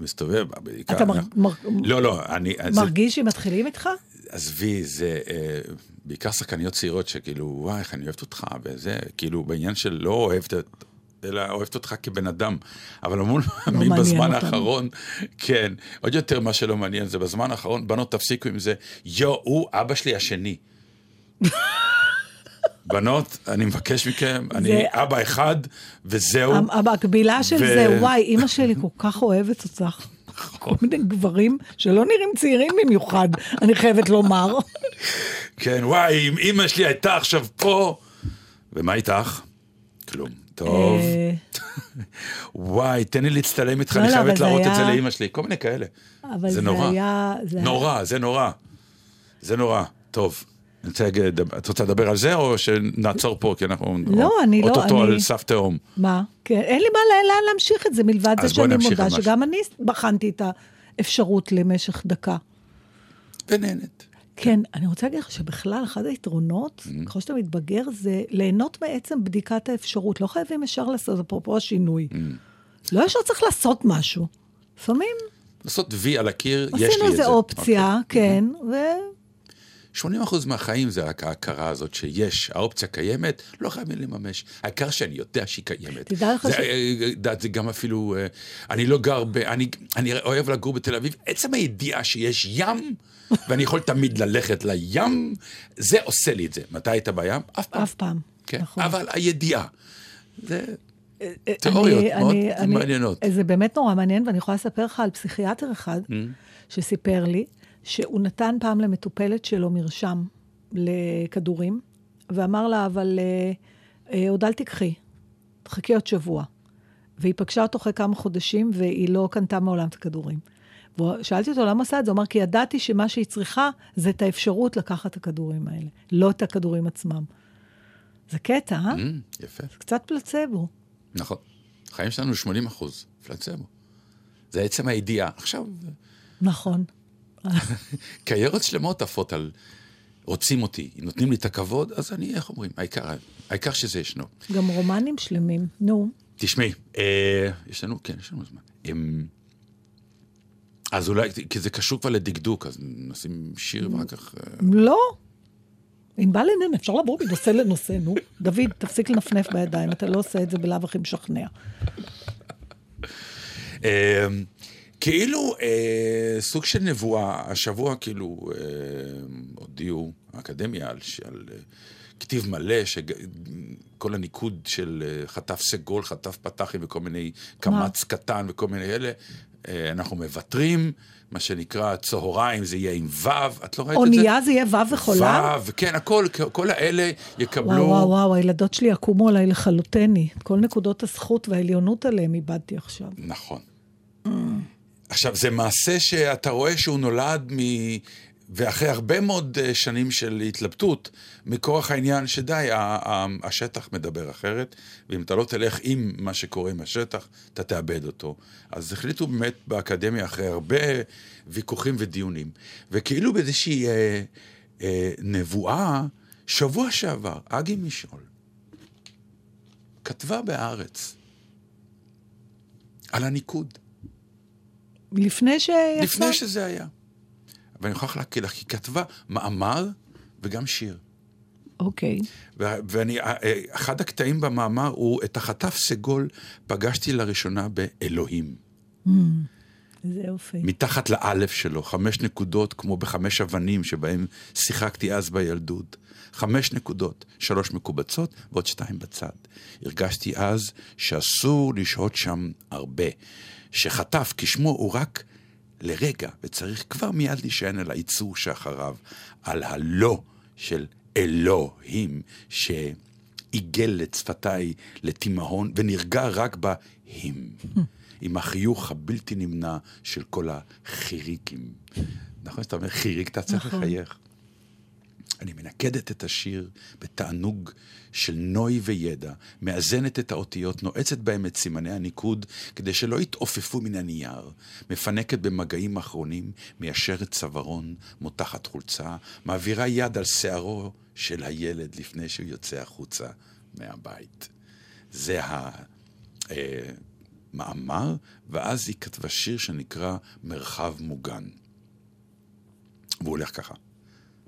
מסתובב, בעיקר...
אתה מר- מר-
לא, לא, אני... זה-
מרגיש שמתחילים איתך?
עזבי, זה אה, בעיקר שחקניות צעירות שכאילו, וואי, איך אני אוהבת אותך, וזה, כאילו, בעניין של לא אוהבת, את- אלא אוהבת אותך כבן אדם. אבל המון פעמים
מעניין
בזמן
אותנו.
האחרון, כן, עוד יותר מה שלא מעניין זה בזמן האחרון, בנות תפסיקו עם זה, יו, הוא אבא שלי השני. (laughs) בנות, אני מבקש מכם, אני
זה-
אבא אחד, וזהו.
המ- המקבילה של
ו-
זה, וואי, אימא שלי כל כך אוהבת אותך. כל מיני גברים שלא נראים צעירים במיוחד, אני חייבת לומר.
כן, וואי, אם אימא שלי הייתה עכשיו פה, ומה איתך? כלום. טוב.
אה,
וואי, תן לי להצטלם איתך,
לא,
אני
לא,
חייבת להראות את זה לאימא שלי. כל מיני כאלה. זה נורא. נורא, זה נורא. זה נורא. טוב. אני רוצה להגיד, את רוצה לדבר על זה, או שנעצור פה, כי אנחנו...
לא, אני לא-
אוטוטו על סף תהום.
מה? כן, אין לי מה לאן להמשיך את זה, מלבד זה שאני מודה. שגם אני בחנתי את האפשרות למשך דקה.
ונהנת.
כן, אני רוצה להגיד לך שבכלל, אחד היתרונות,
Mm-hmm.
ככל שאתה מתבגר, זה ליהנות מעצם בדיקת האפשרות. לא חייבים ישר לעשות, אפרופו השינוי.
Mm-hmm.
לא ישר צריך לעשות משהו. לפעמים
לעשות וי על הקיר, יש לי את זה.
עשינו איזה אופציה,
אוקיי.
כן, ו...
80% מהחיים זה רק ההכרה הזאת שיש, האופציה קיימת, לא חייבים לממש. העיקר שאני יודע שהיא קיימת.
תדע לך
זה,
ש-
אה, אה, זה גם אפילו, אה, אני לא גר ב... אני, אני אוהב לגור בתל אביב, עצם הידיעה שיש ים, (laughs) ואני יכול תמיד ללכת לים, זה עושה לי את זה. מתי היית בים? אף פעם.
אף פעם.
כן,
נכון.
אבל הידיעה. זה... תיאוריות
אני-
מאוד
אני- אני-
מעניינות.
זה באמת נורא מעניין, ואני יכולה לספר לך על פסיכיאטר אחד
Mm.
שסיפר לי שהוא נתן פעם למטופלת שלו מרשם לכדורים, ואמר לה, אבל אה, אה, עוד אל תיקחי, תחכי עוד שבוע. והיא פגשה אותו אחרי כמה חודשים, והיא לא קנתה מעולם את הכדורים. ושאלתי אותו, למה עשה את זה? הוא אמר, כי ידעתי שמה שהיא צריכה זה את האפשרות לקחת את הכדורים האלה, לא את הכדורים עצמם. זה קטע, אה?
Mm, יפה.
זה קצת פלצבו.
נכון. החיים שלנו 80 אחוז, פלצבו. זה עצם הידיעה. עכשיו,
נכון. (laughs)
קריירות שלמות עפות על רוצים אותי, נותנים לי את הכבוד, אז אני, איך אומרים, העיקר, העיקר שזה ישנו.
גם רומנים שלמים. נו,
תשמעי, אה, יש לנו, כן, יש לנו זמן. אה, אז אולי, כי זה קשור כבר לדקדוק, אז נשים שיר ואחר כך... אה,
לא. אם בא לעניין, אפשר לעבור מנושא לנושא, נו. דוד, תפסיק לנפנף בידיים, אתה לא עושה את זה בלאו הכי משכנע.
כאילו אה, סוג של נבואה, השבוע כאילו אה, הודיעו האקדמיה על, על אה, כתיב מלא, שכל הניקוד של אה, חטף סגול, חטף פתחים וכל מיני קמץ קטן וכל מיני אלה, אה, אנחנו מוותרים, מה שנקרא צהריים זה יהיה עם ו', את לא ראית את זה?
אונייה זה יהיה ו' וחולה?
ו', כן, הכל, כל האלה יקבלו...
וואו, וואו, וואו, הילדות שלי יקומו עליי לכלותני. את כל נקודות הזכות והעליונות עליהם איבדתי עכשיו.
נכון. עכשיו, זה מעשה שאתה רואה שהוא נולד מ... ואחרי הרבה מאוד אה, שנים של התלבטות, מכורח העניין שדי, השטח מדבר אחרת, ואם אתה לא תלך עם מה שקורה עם השטח, אתה תאבד אותו. אז החליטו באמת באקדמיה, אחרי הרבה ויכוחים ודיונים, וכאילו באיזושהי אה, אה, נבואה, שבוע שעבר, אגי משעול כתבה בהארץ על הניקוד.
לפני שיצא?
לפני שזה היה. ואני מוכרח להקריא לך, היא כתבה מאמר וגם שיר.
אוקיי.
ואני, אה, אה, אחד הקטעים במאמר הוא, את החטף סגול פגשתי לראשונה באלוהים.
איזה יופי.
מתחת לאלף שלו, חמש נקודות כמו בחמש אבנים שבהם שיחקתי אז בילדות. חמש נקודות, שלוש מקובצות ועוד שתיים בצד. הרגשתי אז שאסור לשהות שם הרבה. שחטף, כשמו הוא רק לרגע, וצריך כבר מיד להישען על היצור שאחריו, על הלא של אלוהים, שעיגל את שפתיי לתימהון, ונרגע רק בהים. עם החיוך הבלתי נמנע של כל החיריקים. נכון שאתה אומר חיריק, אתה צריך
נכון.
לחייך. אני מנקדת את השיר בתענוג של נוי וידע, מאזנת את האותיות, נועצת בהם את סימני הניקוד, כדי שלא יתעופפו מן הנייר, מפנקת במגעים אחרונים, מיישרת צווארון, מותחת חולצה, מעבירה יד על שערו של הילד לפני שהוא יוצא החוצה מהבית. זה המאמר, ואז היא כתבה שיר שנקרא מרחב מוגן. והוא הולך ככה.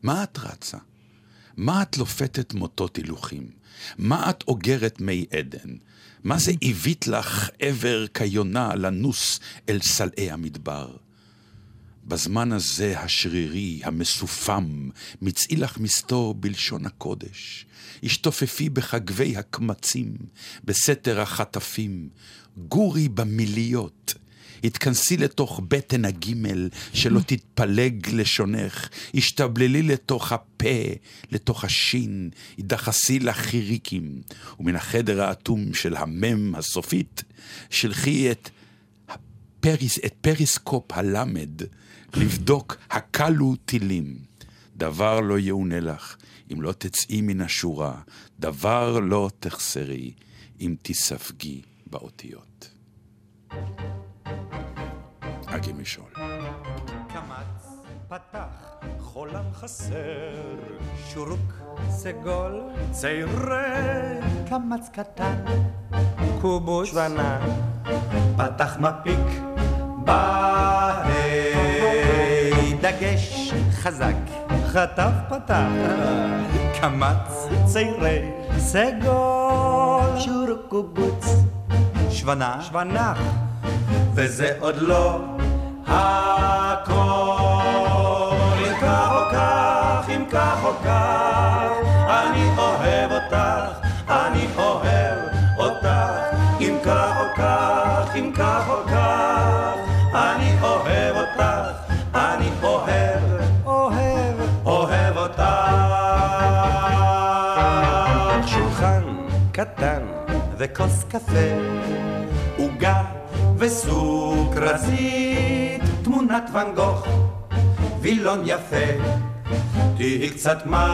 מה את רצה? מה את לופתת מוטות הילוכים? מה את אוגרת מי עדן? מה זה הבית לך עבר כיונה לנוס אל סלעי המדבר? בזמן הזה השרירי, המסופם, מצאי לך מסתור בלשון הקודש. השתופפי בחגבי הקמצים, בסתר החטפים, גורי במיליות. התכנסי לתוך בטן הגימל, שלא תתפלג לשונך. השתבללי לתוך הפה, לתוך השין, התדחסי לחיריקים. ומן החדר האטום של המם הסופית, שלחי את הפריס, את פריסקופ הלמד לבדוק הקלו טילים. דבר לא יאונה לך אם לא תצאי מן השורה, דבר לא תחסרי אם תספגי באותיות. אגי משעול.
קמץ פתח, חולם חסר, שורוק סגול, צעירי, קמץ קטן, קובוץ שוונה, פתח מפיק, בה"א, דגש חזק, חטף פתח, קמץ צעירי, סגול, שורוק קובוץ, שוונה, שוונה, וזה עוד לא הכל. אם כך או כך, אם כך או כך, אני אוהב אותך, אני אוהב אותך. אם כך או כך, אם כך או כך, אני אוהב אותך, אני אוהב, אוהב, אוהב אותך. שולחן קטן וכוס קפה וסוכרזית, תמונת ואן גוך, וילון יפה, תהי קצת מעשית.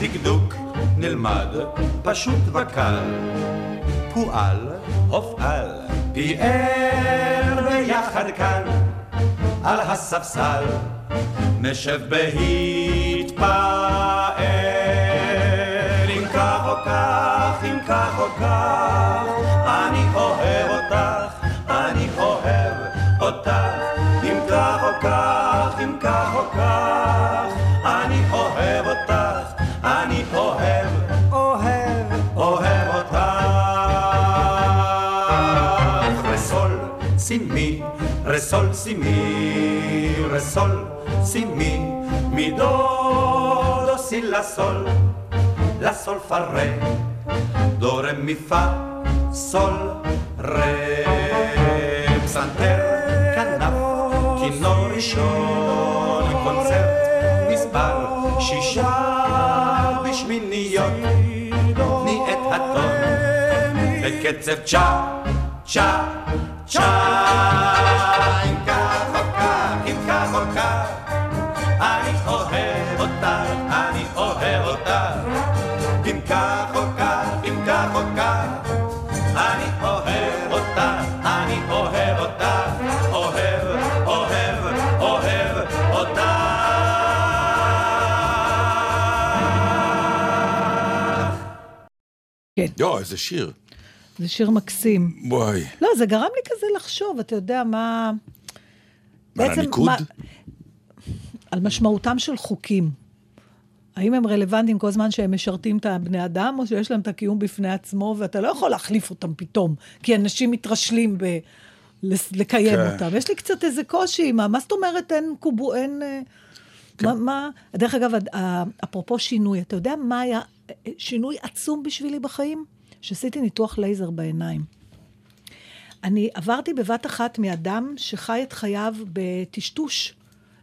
דקדוק נלמד, פשוט וקל, פועל, הופעל, פיאר ביחד כאן, על הספסל, נשב בהתפאר. רסול, סימי, רסול, סימי, מידו, דו, סי, לה, סול, לה, סול, פה, רה, דו, רה, מי, פה, סול, רה, פסנתר, כנף, כינור ראשון, קונצרט, מספר שישה בשמיניות, את הטון, בקצב צ'ה, צ'ה, צ'ה,
יואו, איזה שיר.
זה שיר מקסים.
וואי.
לא, זה גרם לי כזה לחשוב, אתה יודע מה...
מה, על הניקוד?
על משמעותם של חוקים. האם הם רלוונטיים כל זמן שהם משרתים את הבני אדם, או שיש להם את הקיום בפני עצמו, ואתה לא יכול להחליף אותם פתאום, כי אנשים מתרשלים ב... לקיים
כן.
אותם. יש לי קצת איזה קושי, מה, מה זאת אומרת אין קובו, אין... אה,
כן.
מה, מה, דרך אגב, אפרופו שינוי, אתה יודע מה היה שינוי עצום בשבילי בחיים? שעשיתי ניתוח לייזר בעיניים. אני עברתי בבת אחת מאדם שחי את חייו בטשטוש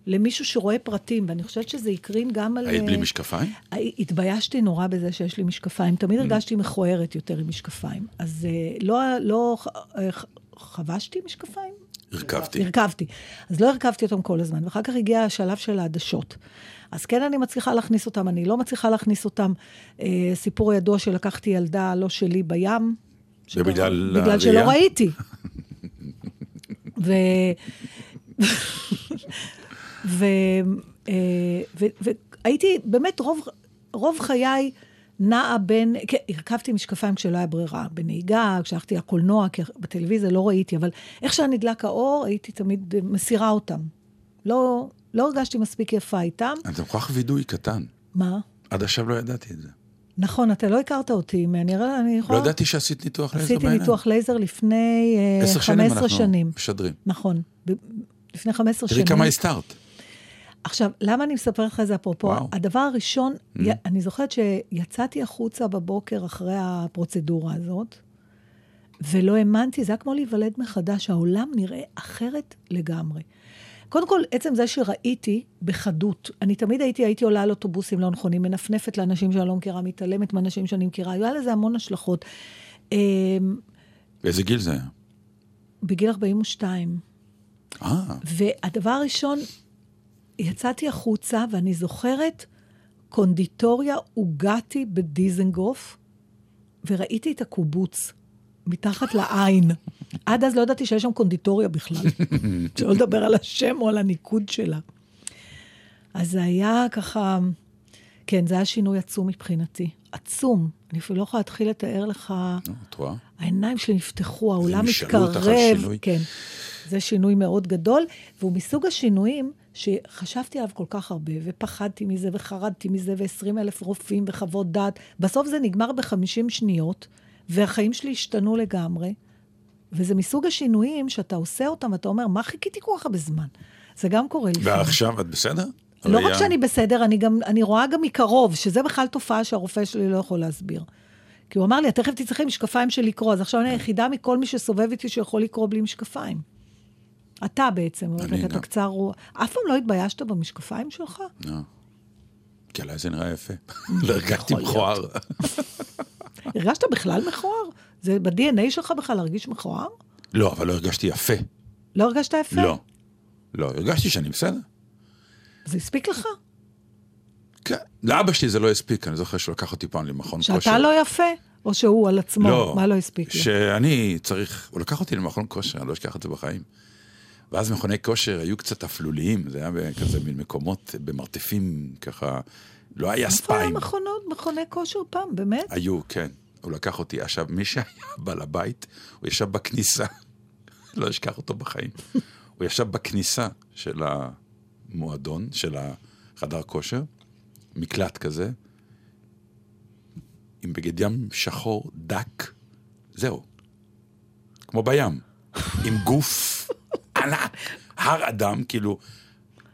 למישהו שרואה פרטים, ואני חושבת שזה הקרין גם על...
היית בלי
אה,
משקפיים?
התביישתי נורא בזה שיש לי משקפיים. תמיד הרגשתי מכוערת יותר עם משקפיים. אז אה, לא, לא אה, חבשתי משקפיים?
הרכבתי.
הרכבתי. אז לא הרכבתי אותם כל הזמן, ואחר כך הגיע השלב של העדשות. אז כן, אני מצליחה להכניס אותם, אני לא מצליחה להכניס אותם. אה, סיפור ידוע שלקחתי ילדה לא שלי בים.
זה בגלל
בגלל שלא
הראייה?
ראיתי. ו... ו... אה, ו... והייתי באמת רוב, רוב חיי נעה בין, כן, הרכבתי משקפיים כשלא היה ברירה, בנהיגה, כשהלכתי לקולנוע, כי בטלוויזיה לא ראיתי, אבל איך שנדלק האור, הייתי תמיד מסירה אותם. לא, לא הרגשתי מספיק יפה איתם.
אתה מוכרח וידוי קטן.
מה?
עד עכשיו לא ידעתי את זה.
נכון, אתה לא הכרת אותי, אני אני
לא
יכולה...
ידעתי שעשית ניתוח לייזר
עשיתי
בעיניים.
ניתוח לייזר לפני אה,
עשר שנים
15
אנחנו
שנים.
משדרים.
נכון, ב- לפני 15 שנים.
תראי כמה הסתרת.
עכשיו, למה אני מספרת לך את זה אפרופו?
וואו.
הדבר הראשון, mm. אני זוכרת שיצאתי החוצה בבוקר אחרי הפרוצדורה הזאת, ולא האמנתי, זה היה כמו להיוולד מחדש, העולם נראה אחרת לגמרי. קודם כל, עצם זה שראיתי בחדות, אני תמיד הייתי, הייתי עולה על אוטובוסים לא נכונים, מנפנפת לאנשים שאני לא מכירה, מתעלמת מאנשים שאני מכירה, היה לזה המון השלכות. אמ,
באיזה גיל זה היה?
בגיל 42.
אה,
והדבר הראשון, יצאתי החוצה, ואני זוכרת קונדיטוריה עוגתי בדיזנגוף, וראיתי את הקובוץ מתחת לעין. עד אז לא ידעתי שיש שם קונדיטוריה בכלל. (laughs) שלא לדבר על השם או על הניקוד שלה. אז זה היה ככה, כן, זה היה שינוי עצום מבחינתי. עצום. אני אפילו לא יכולה להתחיל לתאר לך,
נו, את רואה?
העיניים שלי נפתחו, העולם מתקרב. כן. זה שינוי מאוד גדול, והוא מסוג השינויים שחשבתי עליו כל כך הרבה, ופחדתי מזה, וחרדתי מזה, ו-20 אלף רופאים וחוות דעת. בסוף זה נגמר ב-50 שניות, והחיים שלי השתנו לגמרי. וזה מסוג השינויים שאתה עושה אותם, ואתה אומר, מה חיכיתי כל כך הרבה זמן? זה גם קורה לפעמים.
ועכשיו את בסדר?
לא
הראייה-
רק שאני בסדר, אני גם, אני רואה גם מקרוב, שזה בכלל תופעה שהרופא שלי לא יכול להסביר. כי הוא אמר לי, את תכף תצטרכי משקפיים של לקרוא, אז עכשיו אני היחידה מכל מי שסובב איתי שיכול לקרוא בלי משקפיים. אתה בעצם,
אני
אתה
גם.
קצר רוח. אף פעם לא התביישת במשקפיים שלך?
לא. כי עליי זה נראה יפה. לא הרגשתי. מכוער. (laughs)
הרגשת בכלל מכוער? זה ב-DNA שלך בכלל להרגיש מכוער?
לא, אבל לא הרגשתי יפה.
לא הרגשת יפה?
לא. לא, הרגשתי שאני בסדר.
זה הספיק לך?
כן. לאבא שלי זה לא הספיק, אני זוכר שהוא לקח אותי פעם למכון כושר.
שאתה לא יפה? או שהוא על עצמו?
לא.
מה לא הספיק לו?
שאני צריך, הוא לקח אותי למכון כושר, אני לא אשכח את זה בחיים. ואז מכוני כושר היו קצת אפלוליים, זה היה כזה מין מקומות במרתפים, ככה, לא היה
איפה היה
ספיים.
מכונות, מכוני כושר פעם, באמת?
היו, כן. הוא לקח אותי. עכשיו, מי שהיה בעל הבית, הוא ישב בכניסה, (laughs) לא אשכח אותו בחיים. הוא ישב בכניסה של המועדון, של החדר כושר, מקלט כזה, עם בגד ים שחור דק, זהו. כמו בים. עם גוף ענק, הר אדם, כאילו...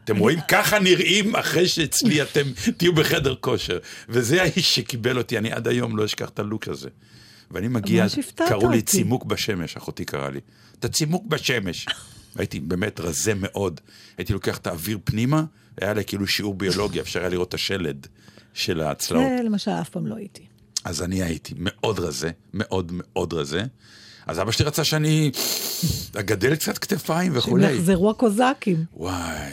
אתם רואים, ככה נראים אחרי שאצלי אתם תהיו בחדר כושר. וזה האיש שקיבל אותי, אני עד היום לא אשכח את הלוק הזה. ואני מגיע, קראו לי. צימוק בשמש, אחותי קראה לי. אתה צימוק בשמש. (laughs) הייתי באמת רזה מאוד. הייתי לוקח את האוויר פנימה, היה לי כאילו שיעור ביולוגיה, אפשר היה לראות את השלד של הצלעות.
זה למשל אף פעם לא הייתי.
אז אני הייתי מאוד רזה, מאוד מאוד רזה. אז אבא שלי רצה שאני אגדל קצת כתפיים
שהם
וכולי.
יחזרו הקוזקים.
וואי,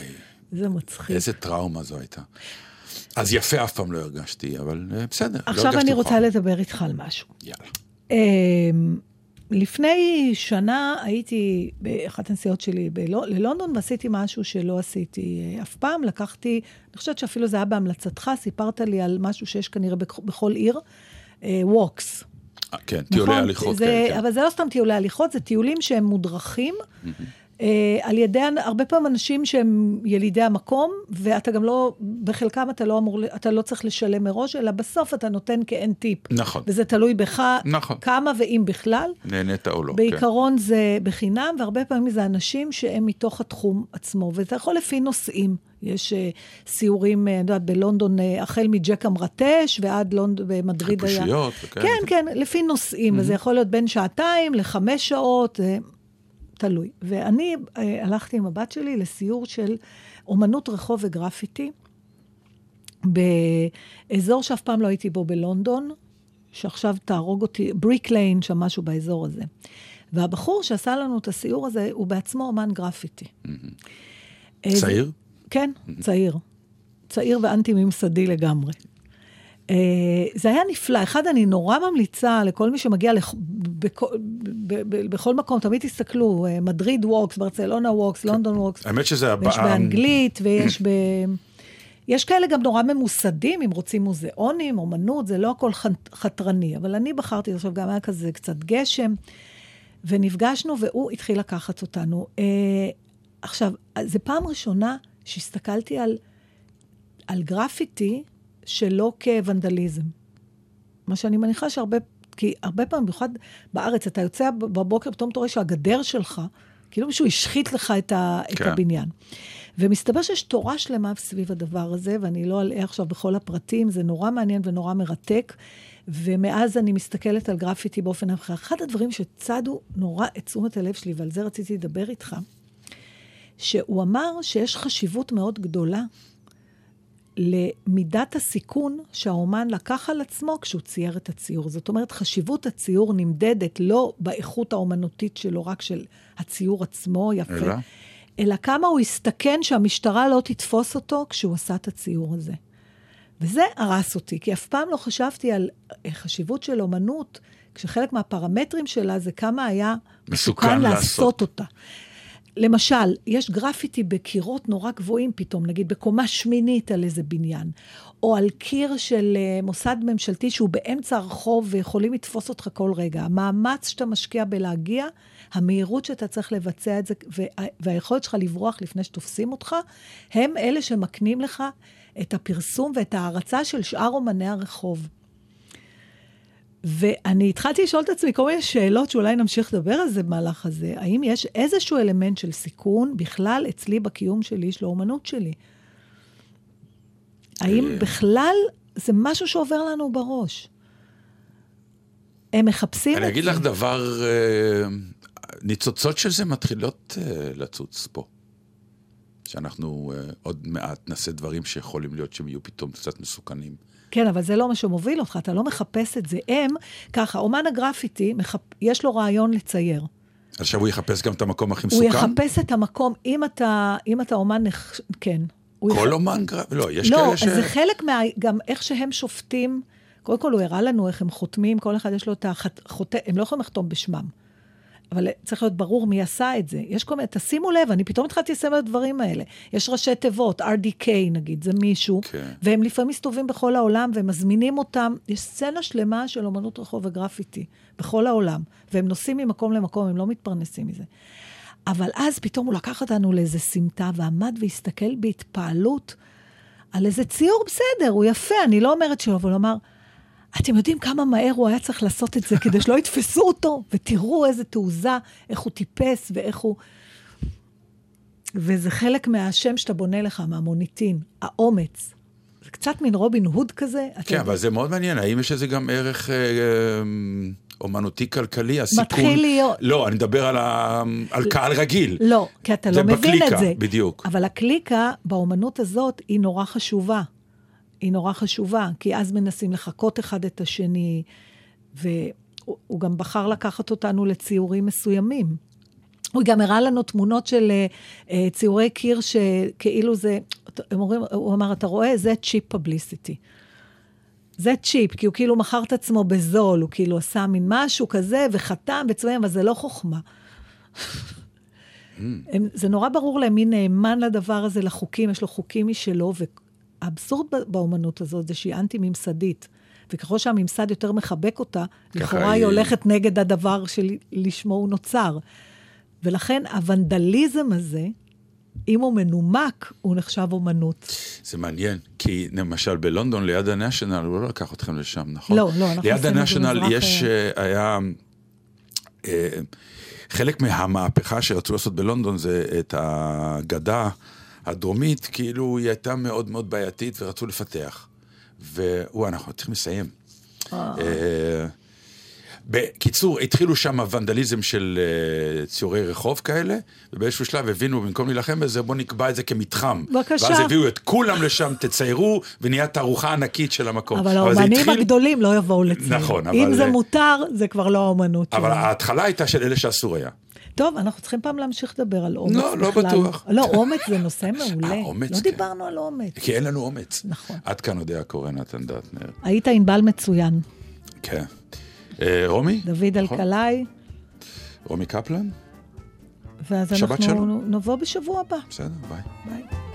זה מצחיק.
איזה טראומה זו הייתה. אז יפה אף פעם לא הרגשתי, אבל אה, בסדר. לא
עכשיו
הרגשתי
אני רוצה
מכוער.
לדבר איתך על משהו.
יאללה.
אמ, לפני שנה הייתי באחת הנסיעות שלי בלו- ללונדון ועשיתי משהו שלא עשיתי אה, אף פעם. לקחתי, אני חושבת שאפילו זה היה בהמלצתך, סיפרת לי על משהו שיש כנראה בכ- בכל עיר, ווקס.
אה, כן, טיולי הליכות
זה,
כאלה. כן.
אבל זה לא סתם טיולי הליכות, זה טיולים שהם מודרכים. אה, על ידי, הרבה פעמים אנשים שהם ילידי המקום, ואתה גם לא, בחלקם אתה לא אמור, אתה לא צריך לשלם מראש, אלא בסוף אתה נותן כאין טיפ.
נכון.
וזה תלוי בך,
נכון.
כמה ואם בכלל.
נהנית או לא. כן.
בעיקרון זה בחינם, והרבה פעמים זה אנשים שהם מתוך התחום עצמו, ואתה יכול לפי נושאים. יש uh, סיורים, אה, אני יודעת, בלונדון, uh, החל מג'ק המרטש ועד לונדון, במדריד היה.
חיפושיות.
כן, כן, לפי נושאים, וזה יכול להיות בין שעתיים לחמש שעות, אה, תלוי. ואני אה, הלכתי עם הבת שלי לסיור של אומנות רחוב וגרפיטי, באזור שאף פעם לא הייתי בו בלונדון, שעכשיו תהרוג אותי, בריק ליין, שם משהו באזור הזה. והבחור שעשה לנו את הסיור הזה, הוא בעצמו אומן גרפיטי. אה,
צעיר?
כן, צעיר. צעיר ואנטי-ממסדי לגמרי. אה, זה היה נפלא. אחד, אני נורא ממליצה לכל מי שמגיע לכ... בכל. בכל מקום, תמיד תסתכלו, אה, מדריד walks, ברצלונה walks, לונדון walks.
האמת שזה
ויש
הבא...
באנגלית, ויש ב... יש כאלה גם נורא ממוסדים, אם רוצים מוזיאונים, אומנות, זה לא הכל חתרני. אבל אני בחרתי, עכשיו גם היה כזה קצת גשם, ונפגשנו, והוא התחיל לקחת אותנו. אה, עכשיו, זו פעם ראשונה שהסתכלתי על, על גרפיטי שלא כוונדליזם. מה שאני מניחה שהרבה, כי הרבה פעמים, במיוחד בארץ, אתה יוצא בבוקר, פתאום אתה רואה שהגדר שלך, כאילו מישהו השחית לך את, ה,
כן.
את הבניין. ומסתבר שיש תורה שלמה סביב הדבר הזה, ואני לא אלאה עכשיו בכל הפרטים, זה נורא מעניין ונורא מרתק. ומאז אני מסתכלת על גרפיטי באופן אחר. אחד הדברים שצדו נורא את תשומת הלב שלי, ועל זה רציתי לדבר איתך, שהוא אמר שיש חשיבות מאוד גדולה למידת הסיכון שהאומן לקח על עצמו כשהוא צייר את הציור. זאת אומרת, חשיבות הציור נמדדת לא באיכות האומנותית שלו, רק של הציור עצמו, יפה,
אלא?
אלא כמה הוא הסתכן שהמשטרה לא תתפוס אותו כשהוא עשה את הציור הזה. וזה הרס אותי, כי אף פעם לא חשבתי על אה, חשיבות של אומנות, כשחלק מהפרמטרים שלה זה כמה היה
מסוכן
מסוכן
לעשות.
לעשות אותה. למשל, יש גרפיטי בקירות נורא גבוהים פתאום, נגיד בקומה שמינית על איזה בניין, או על קיר של אה, מוסד ממשלתי שהוא באמצע הרחוב ויכולים לתפוס אותך כל רגע. המאמץ שאתה משקיע בלהגיע, המהירות שאתה צריך לבצע את זה, וה- והיכולת שלך לברוח לפני שתופסים אותך, הם אלה שמקנים לך את הפרסום ואת ההערצה של שאר אומני הרחוב. ואני התחלתי לשאול את עצמי כל מיני שאלות שאולי נמשיך לדבר על זה במהלך הזה. האם יש איזשהו אלמנט של סיכון בכלל אצלי בקיום שלי, של האומנות שלי? האם בכלל זה משהו שעובר לנו בראש? הם מחפשים
אני
את
אגיד
זה.
לך דבר, אה, ניצוצות של זה מתחילות אה, לצוץ פה. שאנחנו uh, עוד מעט נעשה דברים שיכולים להיות שהם יהיו פתאום קצת מסוכנים.
כן, אבל זה לא מה שמוביל אותך, אתה לא מחפש את זה. הם, ככה, אומן הגרפיטי, מחפ... יש לו רעיון לצייר.
עכשיו הוא יחפש גם את המקום הכי
הוא
מסוכן?
יחפש את המקום, אם אתה, אם אתה אומן, נח... כן. הוא
כל
יח-
אומן גרפי? לא, יש
לא,
כאלה ש...
זה חלק מה... גם איך שהם שופטים, קודם כל הוא הראה לנו איך הם חותמים, כל אחד יש לו את החותם, הם לא יכולים לחתום בשמם. אבל צריך להיות ברור מי עשה את זה. יש כל מיני, תשימו לב, אני פתאום התחלתי לסיים את הדברים האלה. יש ראשי תיבות, RDK נגיד, זה מישהו,
כן.
והם לפעמים מסתובבים בכל העולם והם מזמינים אותם. יש סצנה שלמה של אומנות רחוב וגרפיטי בכל העולם, והם נוסעים ממקום למקום, הם לא מתפרנסים מזה. אבל אז פתאום הוא לקח אותנו לאיזה סמטה ועמד והסתכל בהתפעלות על איזה ציור בסדר, הוא יפה, אני לא אומרת שלא, אבל הוא אמר, אתם יודעים כמה מהר הוא היה צריך לעשות את זה כדי שלא יתפסו אותו? ותראו איזה תעוזה, איך הוא טיפס ואיך הוא... וזה חלק מהשם שאתה בונה לך, מהמוניטין, האומץ. זה קצת מין רובין הוד כזה.
כן,
יודע.
אבל זה מאוד מעניין, האם יש לזה גם ערך אה, אה, אומנותי כלכלי, הסיכון...
מתחיל להיות.
לא, אני מדבר על, ה... על קהל רגיל.
לא, כי אתה לא מבין
בקליקה,
את זה.
בדיוק.
אבל הקליקה באומנות הזאת היא נורא חשובה. היא נורא חשובה, כי אז מנסים לחקות אחד את השני, והוא הוא גם בחר לקחת אותנו לציורים מסוימים. הוא גם הראה לנו תמונות של אה, ציורי קיר שכאילו זה, הם אומרים, הוא אמר, אתה רואה? זה צ'יפ פבליסיטי. זה צ'יפ, כי הוא כאילו מכר את עצמו בזול, הוא כאילו עשה מין משהו כזה, וחתם וצבעים, אבל זה לא חוכמה. הם, זה נורא ברור להם מי נאמן לדבר הזה, לחוקים, יש לו חוקים משלו, והאבסורד ב- באומנות הזאת זה שהיא אנטי-ממסדית. וככל שהממסד יותר מחבק אותה, לכאורה היא הולכת נגד הדבר שלשמו הוא נוצר. ולכן הוונדליזם הזה, אם הוא מנומק, הוא נחשב אומנות.
זה מעניין, כי למשל בלונדון, ליד הנשיונל, הוא לא לקח אתכם לשם, נכון?
לא, לא, אנחנו
ליד הנשיונל יש, אה, היה... אה, חלק מהמהפכה שרצו לעשות בלונדון זה את הגדה הדרומית, כאילו היא הייתה מאוד מאוד בעייתית ורצו לפתח. ווואי, אנחנו צריכים לסיים. אה, בקיצור, התחילו שם ונדליזם של uh, ציורי רחוב כאלה, ובאיזשהו שלב הבינו, במקום להילחם בזה, בואו נקבע את זה כמתחם.
בבקשה.
ואז הביאו את כולם לשם, תציירו, ונהיה תערוכה ענקית של המקום.
אבל
זה
האומנים
התחיל-
הגדולים לא יבואו לצייר.
נכון,
אם
אבל-
זה מותר, זה כבר לא האומנות
אבל
שלנו.
ההתחלה הייתה של אלה שאסור היה.
טוב, אנחנו צריכים פעם להמשיך לדבר על אומץ
לא, לא
בכלל.
בטוח.
לא, אומץ זה נושא מעולה. (laughs)
אומץ,
לא
כן.
דיברנו על אומץ.
כי אין לנו אומץ.
נכון.
עד כאן יודע קורא נתן דטנר.
היית ענבל מצוין.
כן. אה, רומי?
דוד
נכון?
אלקלעי,
רומי קפלן?
ואז אנחנו. נבוא בשבוע הבא.
בסדר, ביי.
ביי.